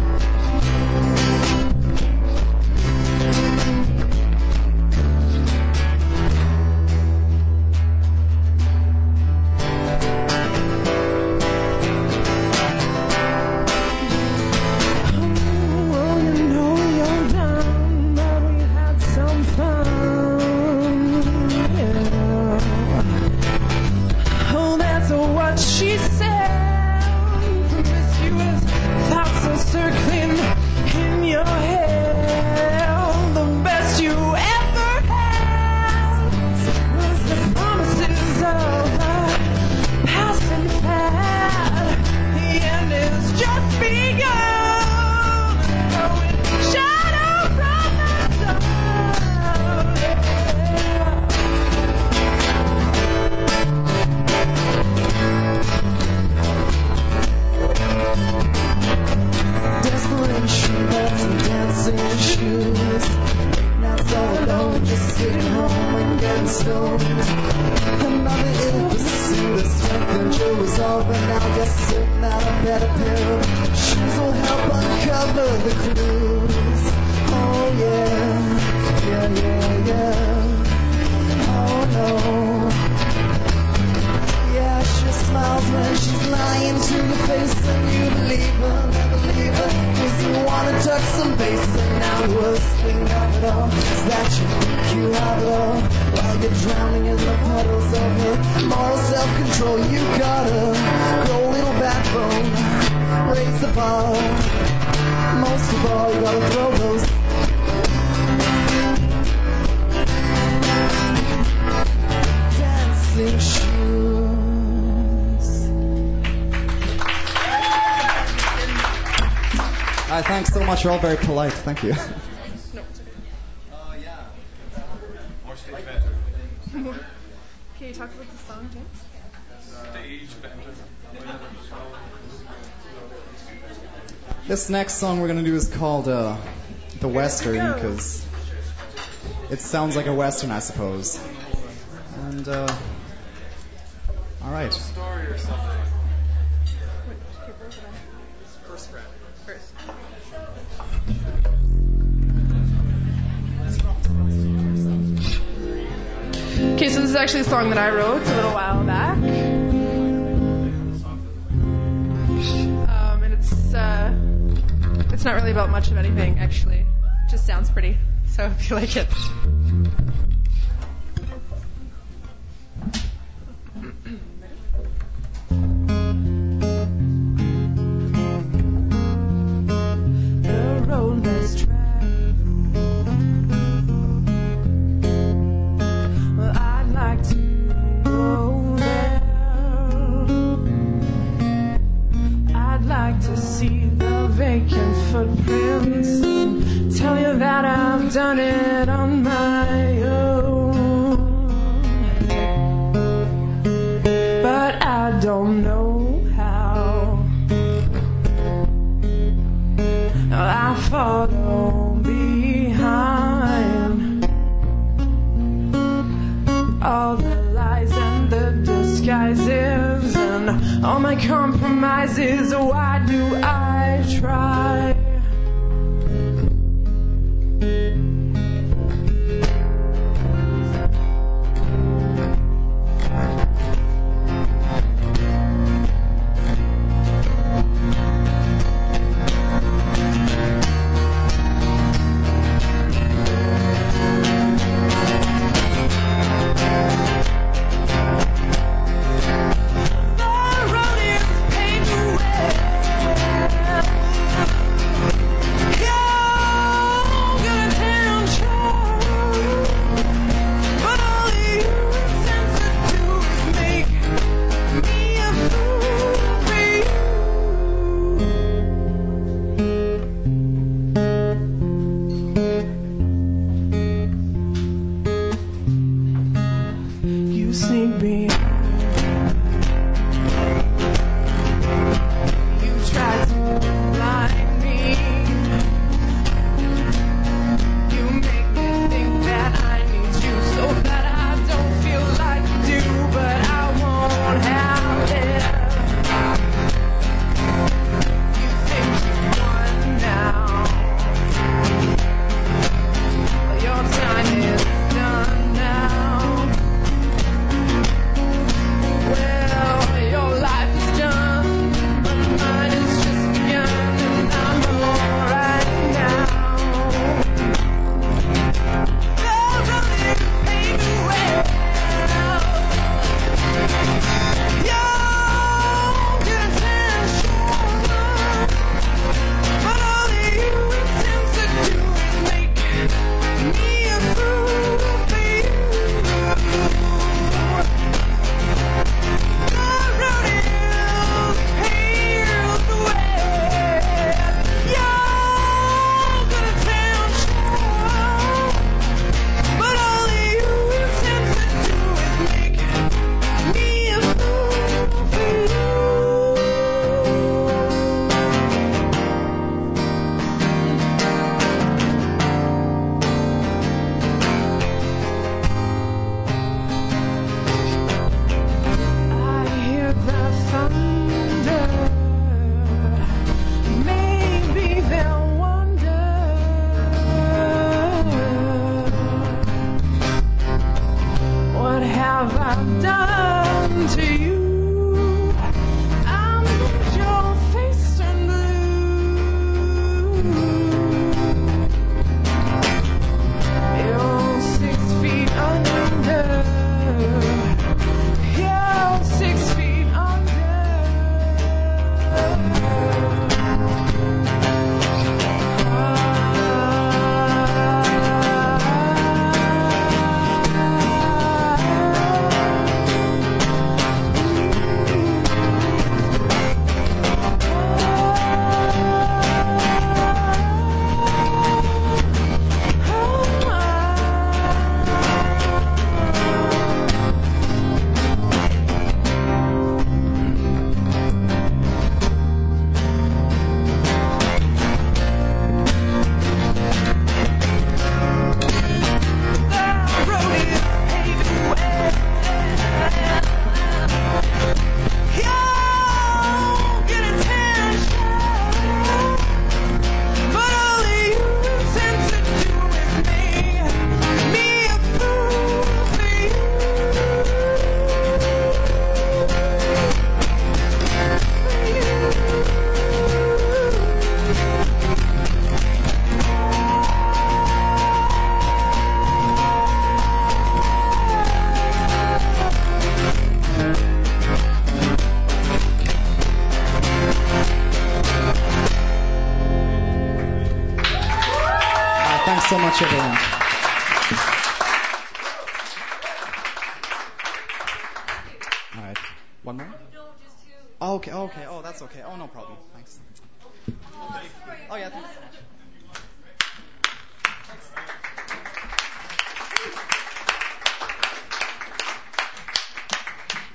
Thank you. Can you talk about the song, James? This next song we're gonna do is called uh, "The Western" because it sounds like a western, I suppose. And uh, all Okay, so this is actually a song that I wrote a little while back. Um, and it's uh, it's not really about much of anything, actually. It just sounds pretty. So if you like it.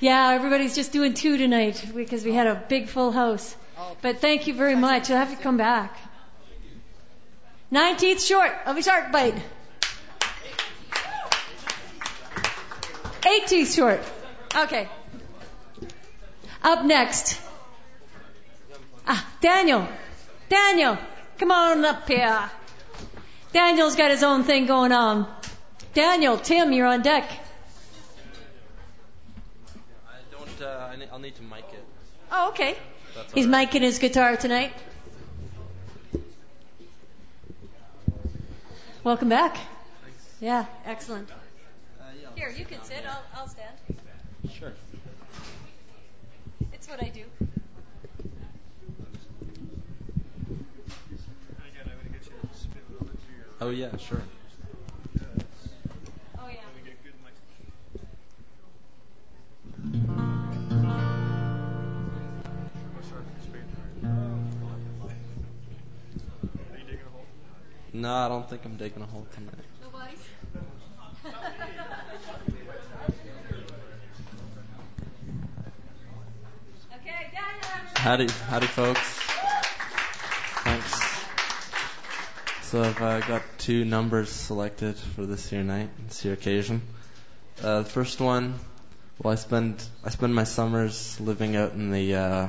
Yeah, everybody's just doing two tonight because we had a big full house. But thank you very much. You'll have to come back. Nine teeth short of a shark bite. 18th short. Okay. Up next. Ah, Daniel. Daniel, come on up here. Daniel's got his own thing going on. Daniel, Tim, you're on deck. I'll need to mic it. Oh, okay. That's He's micing his guitar tonight. Welcome back. Yeah, excellent. Uh, Here, you can sit. I'll, I'll stand. Sure. It's what I do. Oh yeah, sure. No, I don't think I'm digging a hole tonight. Nobody? howdy, howdy, folks. Thanks. So I've uh, got two numbers selected for this here night, this year occasion. Uh, the first one, well, I spend I spend my summers living out in the uh,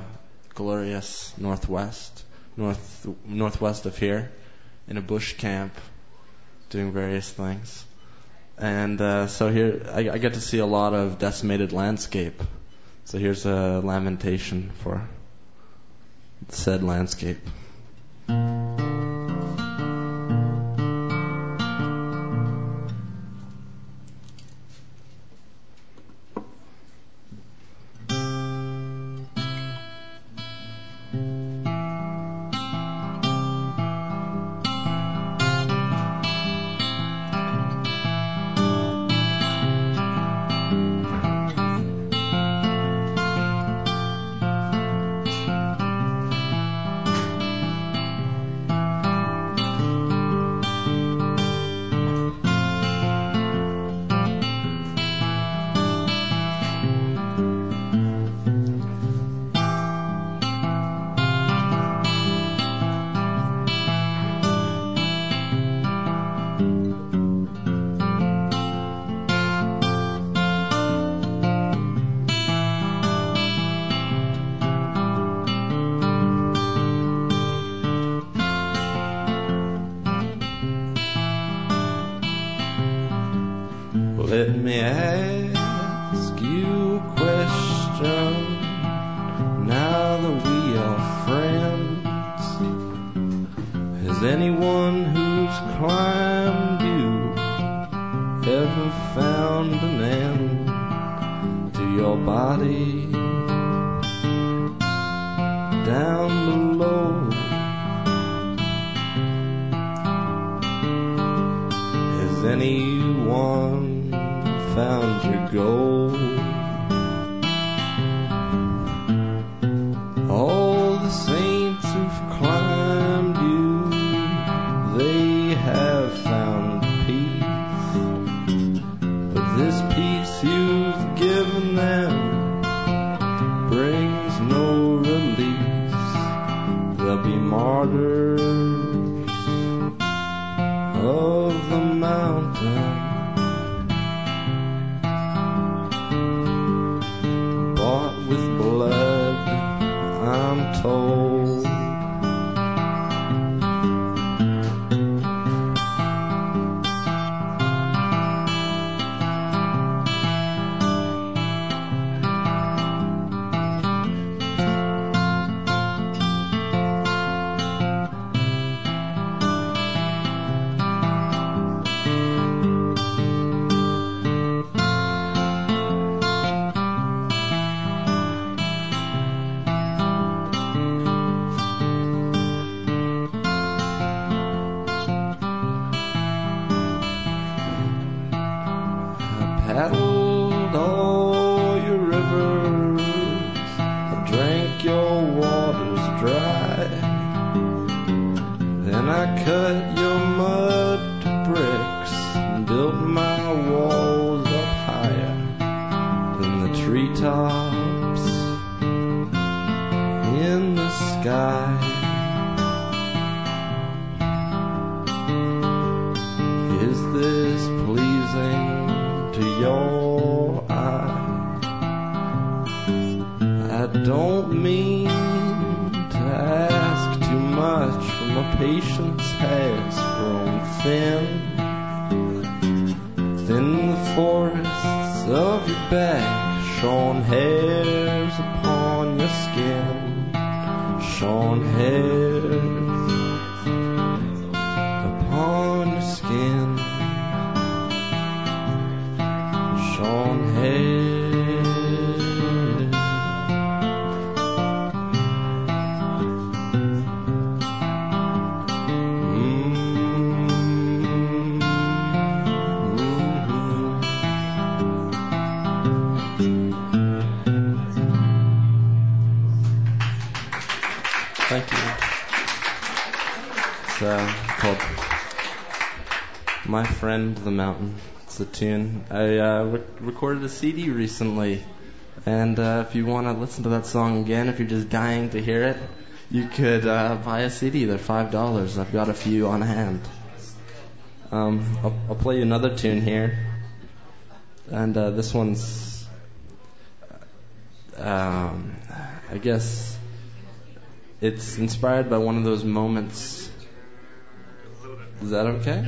glorious northwest, north northwest of here in a bush camp, doing various things. And uh, so here I, I get to see a lot of decimated landscape. So here's a lamentation for said landscape. Skin, shorn hairs the Mountain. It's a tune. I uh, re- recorded a CD recently And uh, if you want to listen to that song again, if you're just dying to hear it, you could uh, buy a CD. They're five dollars. I've got a few on hand. Um, I'll, I'll play you another tune here, and uh, this one's, um, I guess, it's inspired by one of those moments. Is that okay?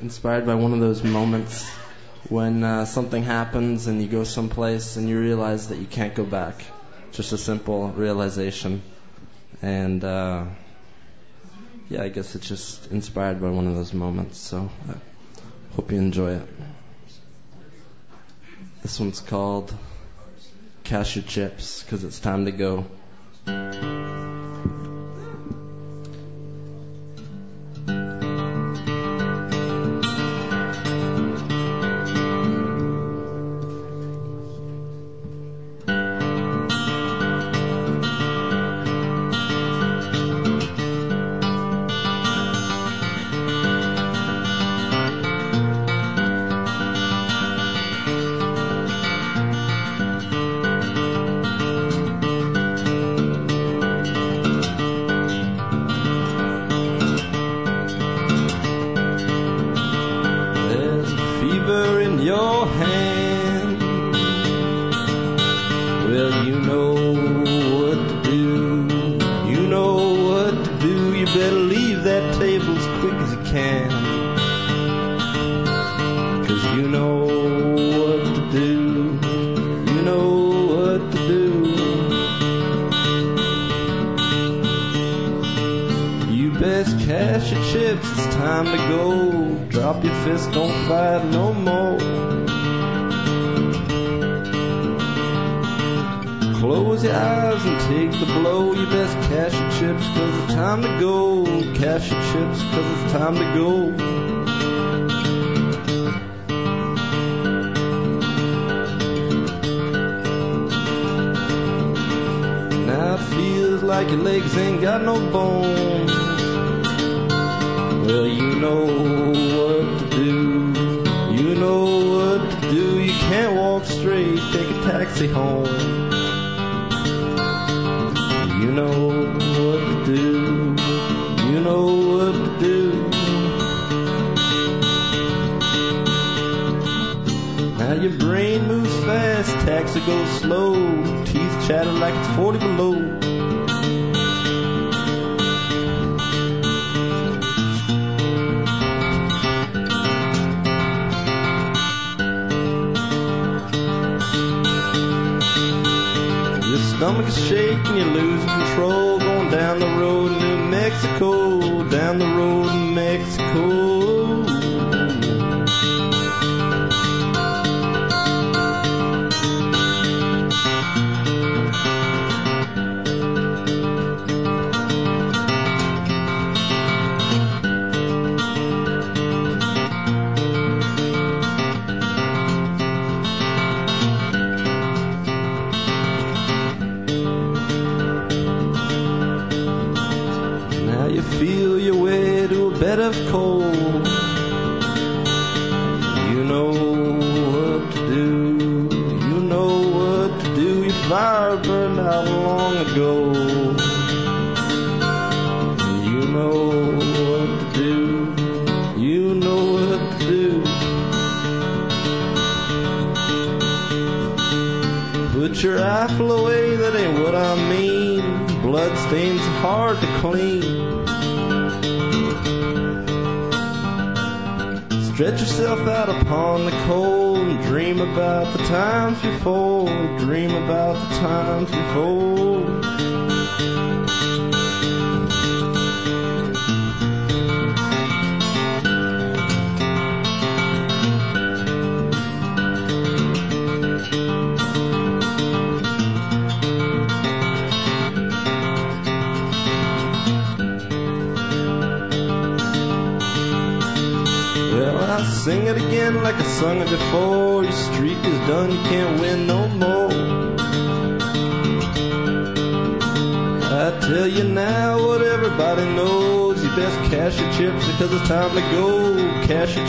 Inspired by one of those moments when uh, something happens and you go someplace and you realize that you can't go back. Just a simple realization. And uh, yeah, I guess it's just inspired by one of those moments. So I hope you enjoy it. This one's called Cash Your Chips because it's time to go.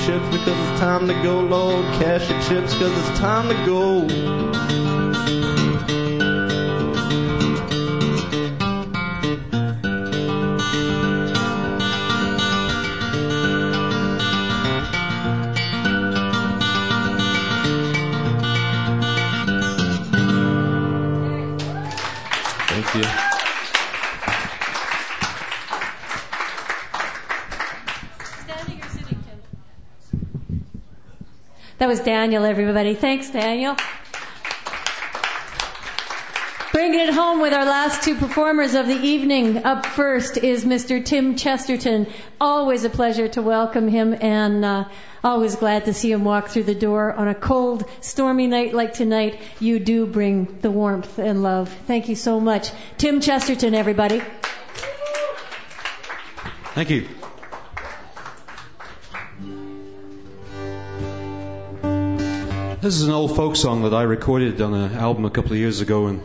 Chips because it's time to go, Lord. Cash your chips because it's time to go. Was Daniel, everybody. Thanks, Daniel. Bringing it home with our last two performers of the evening. Up first is Mr. Tim Chesterton. Always a pleasure to welcome him and uh, always glad to see him walk through the door on a cold, stormy night like tonight. You do bring the warmth and love. Thank you so much. Tim Chesterton, everybody. Thank you. This is an old folk song that I recorded on an album a couple of years ago, and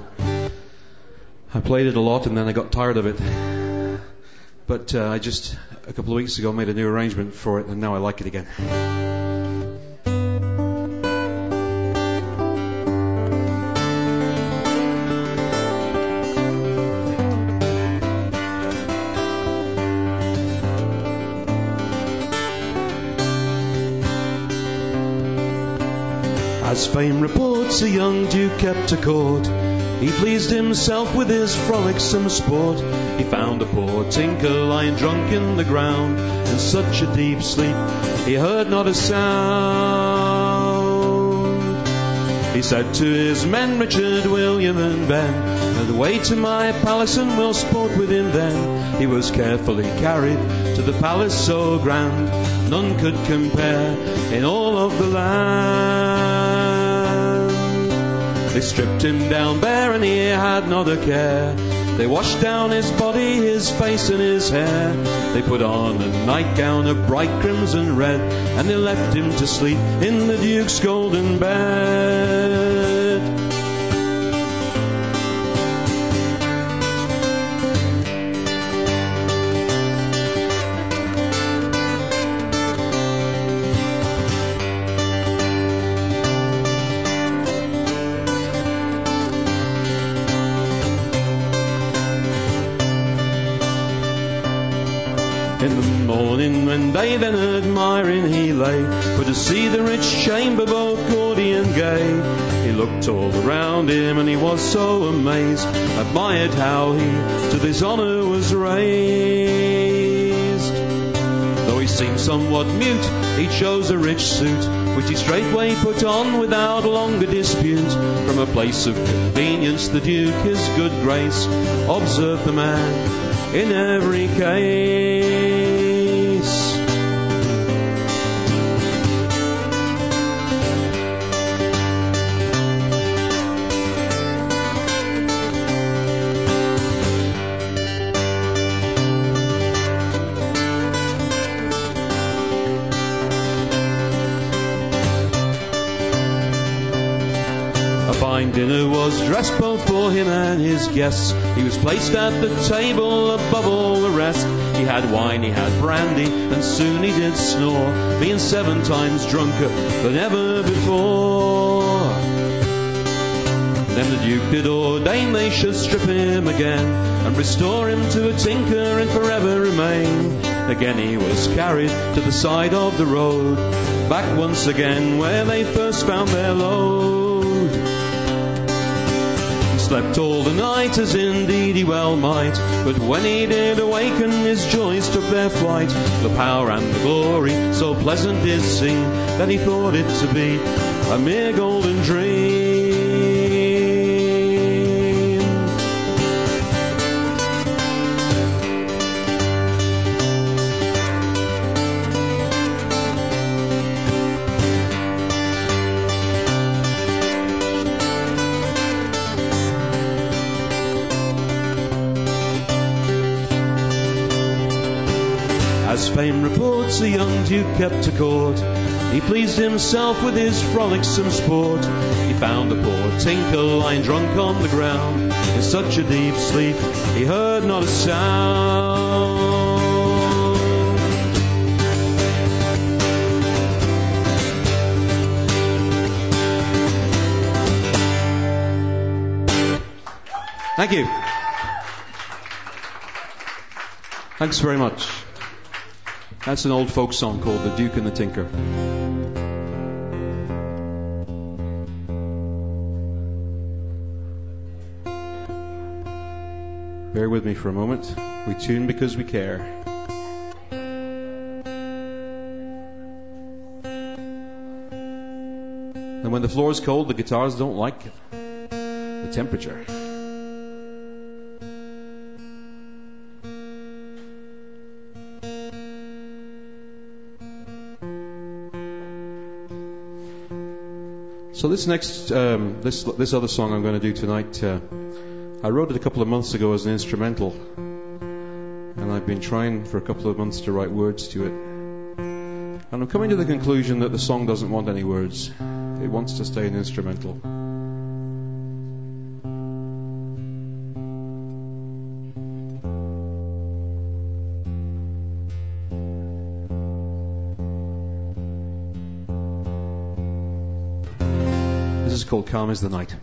I played it a lot, and then I got tired of it. But uh, I just a couple of weeks ago made a new arrangement for it, and now I like it again. As fame reports, a young duke kept a court. He pleased himself with his frolicsome sport. He found a poor tinker lying drunk in the ground, in such a deep sleep he heard not a sound. He said to his men, Richard, William, and Ben, the way to my palace and we'll sport within then. He was carefully carried to the palace so grand, none could compare in all of the land. They stripped him down bare and he had not a care. They washed down his body, his face and his hair. They put on a nightgown of bright crimson red, and they left him to sleep in the Duke's golden bed. Chamber both gaudy and gay, he looked all around him and he was so amazed, admired how he to this honour was raised. Though he seemed somewhat mute, he chose a rich suit, which he straightway put on without longer dispute. From a place of convenience, the Duke his good grace observed the man in every case. Guests. He was placed at the table above all the rest. He had wine, he had brandy, and soon he did snore, being seven times drunker than ever before. Then the Duke did ordain they should strip him again, and restore him to a tinker and forever remain. Again he was carried to the side of the road, back once again where they first found their load. Slept all the night, as indeed he well might. But when he did awaken, his joys took their flight. The power and the glory so pleasant did seem that he thought it to be a mere golden dream. who kept court He pleased himself with his frolicsome sport. He found the poor tinker lying drunk on the ground. In such a deep sleep, he heard not a sound. Thank you. Thanks very much. That's an old folk song called The Duke and the Tinker. Bear with me for a moment. We tune because we care. And when the floor is cold, the guitars don't like the temperature. So this next, um, this this other song I'm going to do tonight, uh, I wrote it a couple of months ago as an instrumental, and I've been trying for a couple of months to write words to it. And I'm coming to the conclusion that the song doesn't want any words; it wants to stay an instrumental. Calm as the Night.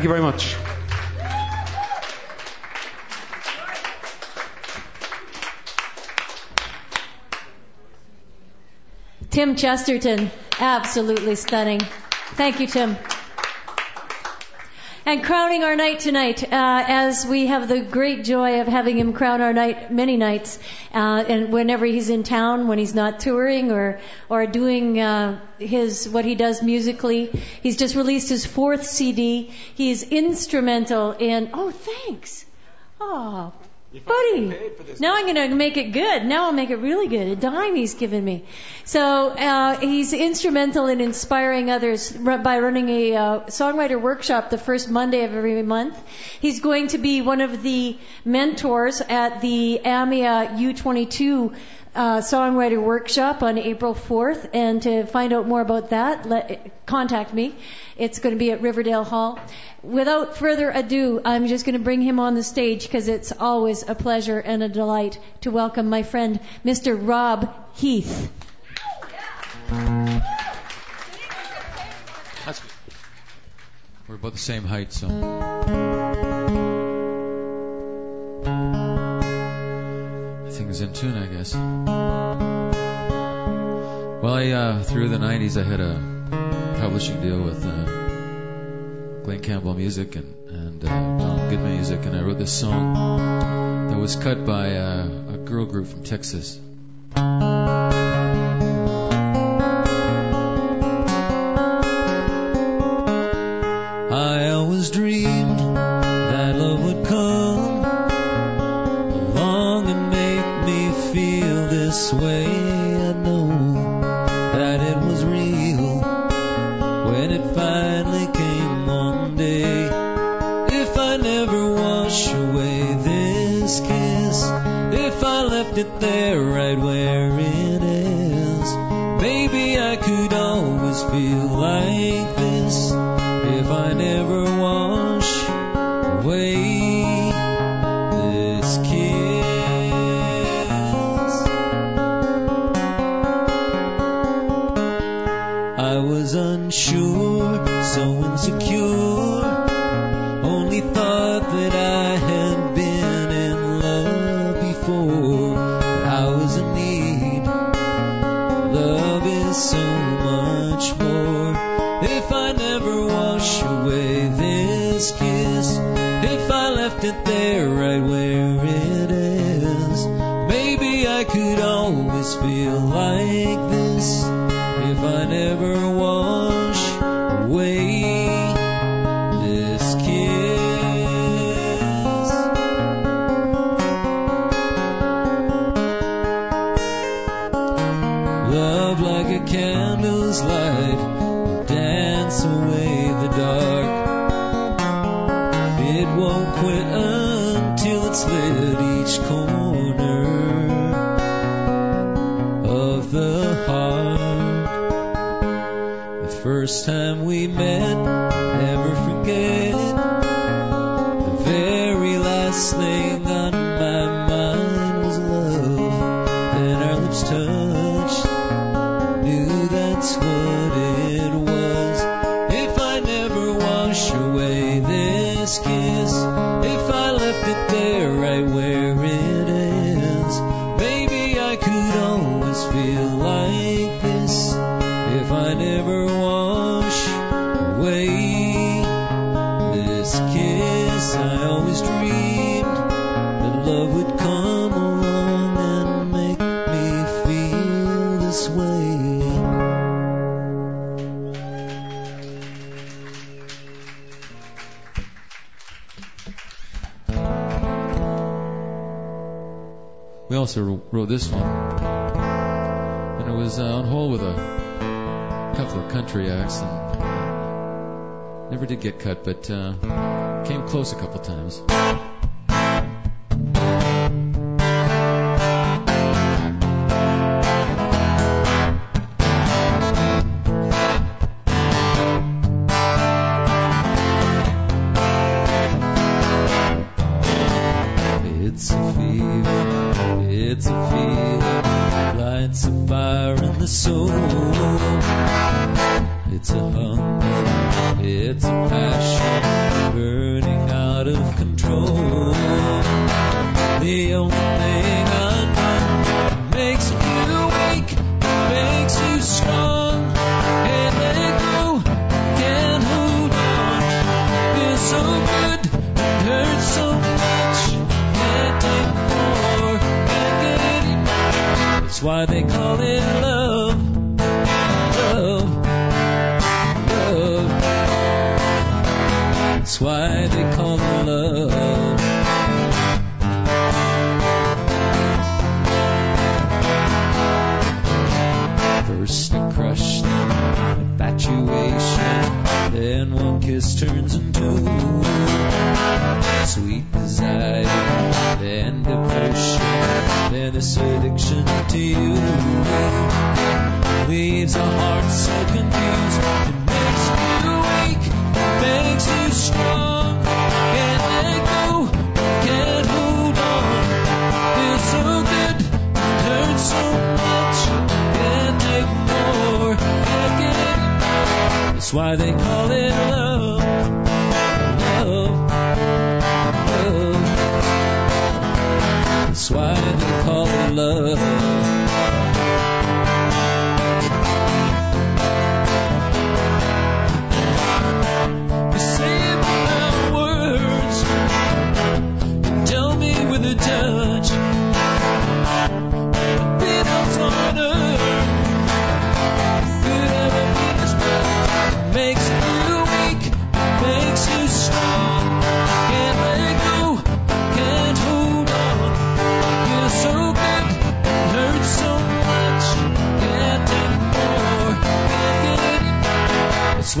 Thank you very much. Tim Chesterton, absolutely stunning. Thank you, Tim. And crowning our night tonight, uh, as we have the great joy of having him crown our night many nights, uh, and whenever he's in town, when he's not touring or or doing uh, his what he does musically, he's just released his fourth CD. He's instrumental in. Oh, thanks. Oh, buddy. Now I'm going to make it good. Now I'll make it really good. A dime he's given me. So uh, he's instrumental in inspiring others by running a uh, songwriter workshop the first Monday of every month. He's going to be one of the mentors at the AMIA U22 uh, songwriter workshop on April 4th. And to find out more about that, let, contact me. It's going to be at Riverdale Hall. Without further ado, I'm just going to bring him on the stage because it's always a pleasure and a delight to welcome my friend, Mr. Rob Heath. We're about the same height, so. In tune, I guess. Well, I, uh, through the 90s, I had a publishing deal with uh, Glen Campbell Music and, and uh, Donald Goodman Music, and I wrote this song that was cut by uh, a girl group from Texas. Uh,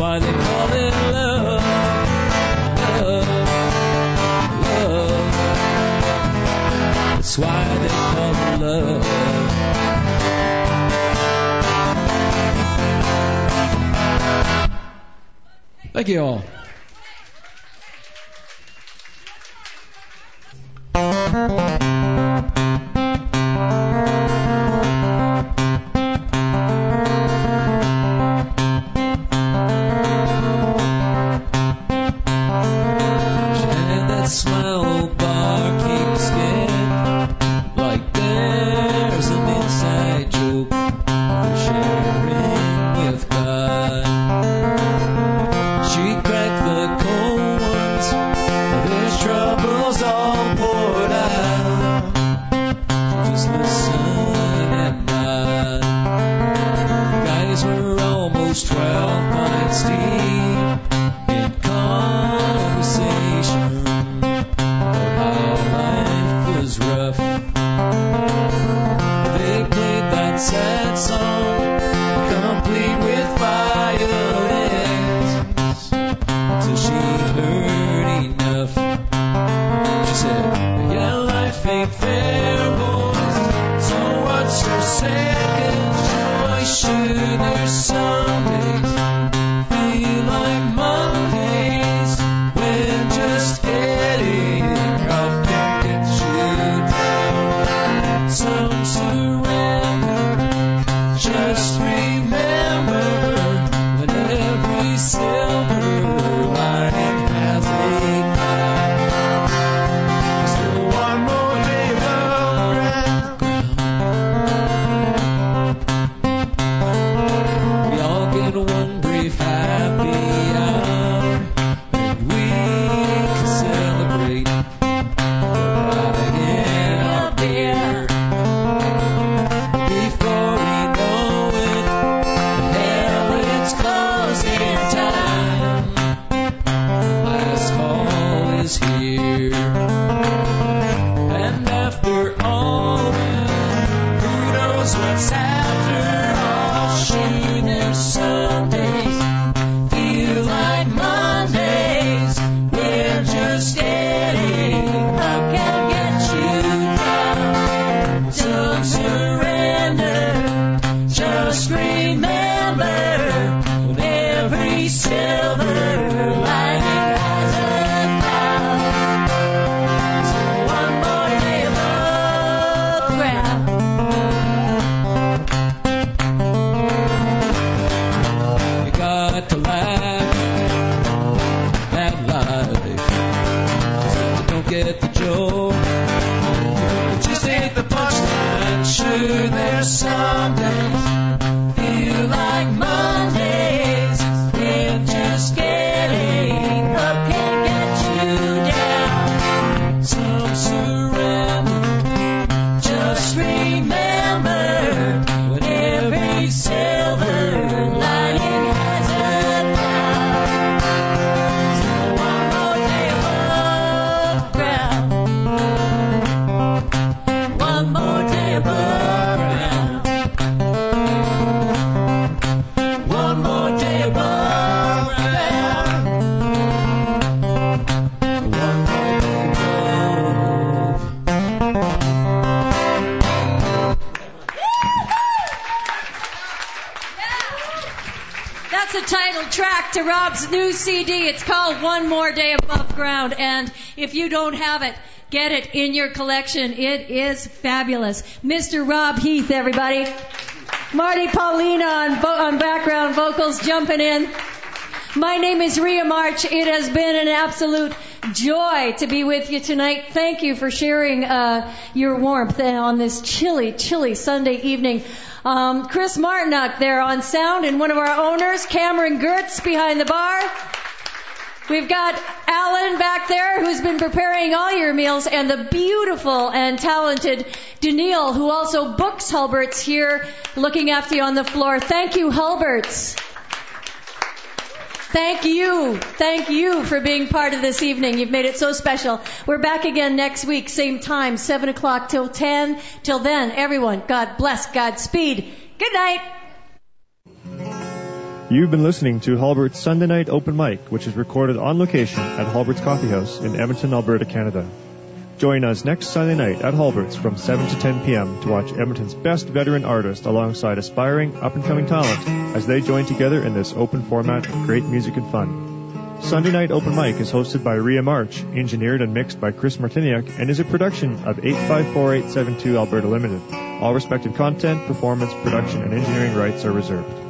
why they call it love. Love. Love. That's why they call it love. Thank you all. CD. It's called One More Day Above Ground. And if you don't have it, get it in your collection. It is fabulous. Mr. Rob Heath, everybody. Marty Paulina on, vo- on background vocals jumping in. My name is Ria March. It has been an absolute joy to be with you tonight. Thank you for sharing uh, your warmth on this chilly, chilly Sunday evening. Um, Chris Martinuck there on sound, and one of our owners, Cameron Gertz, behind the bar. We've got Alan back there who's been preparing all your meals and the beautiful and talented Daniil who also books Hulbert's here looking after you on the floor. Thank you, Hulbert's. Thank you. Thank you for being part of this evening. You've made it so special. We're back again next week, same time, 7 o'clock till 10. Till then, everyone, God bless, Godspeed. Good night. You've been listening to Hulbert's Sunday Night Open Mic, which is recorded on location at Hulbert's Coffee House in Edmonton, Alberta, Canada. Join us next Sunday night at Hulbert's from 7 to 10 p.m. to watch Edmonton's best veteran artist alongside aspiring up-and-coming talent as they join together in this open format of great music and fun. Sunday Night Open Mic is hosted by Ria March, engineered and mixed by Chris Martiniak, and is a production of 854872 Alberta Limited. All respective content, performance, production, and engineering rights are reserved.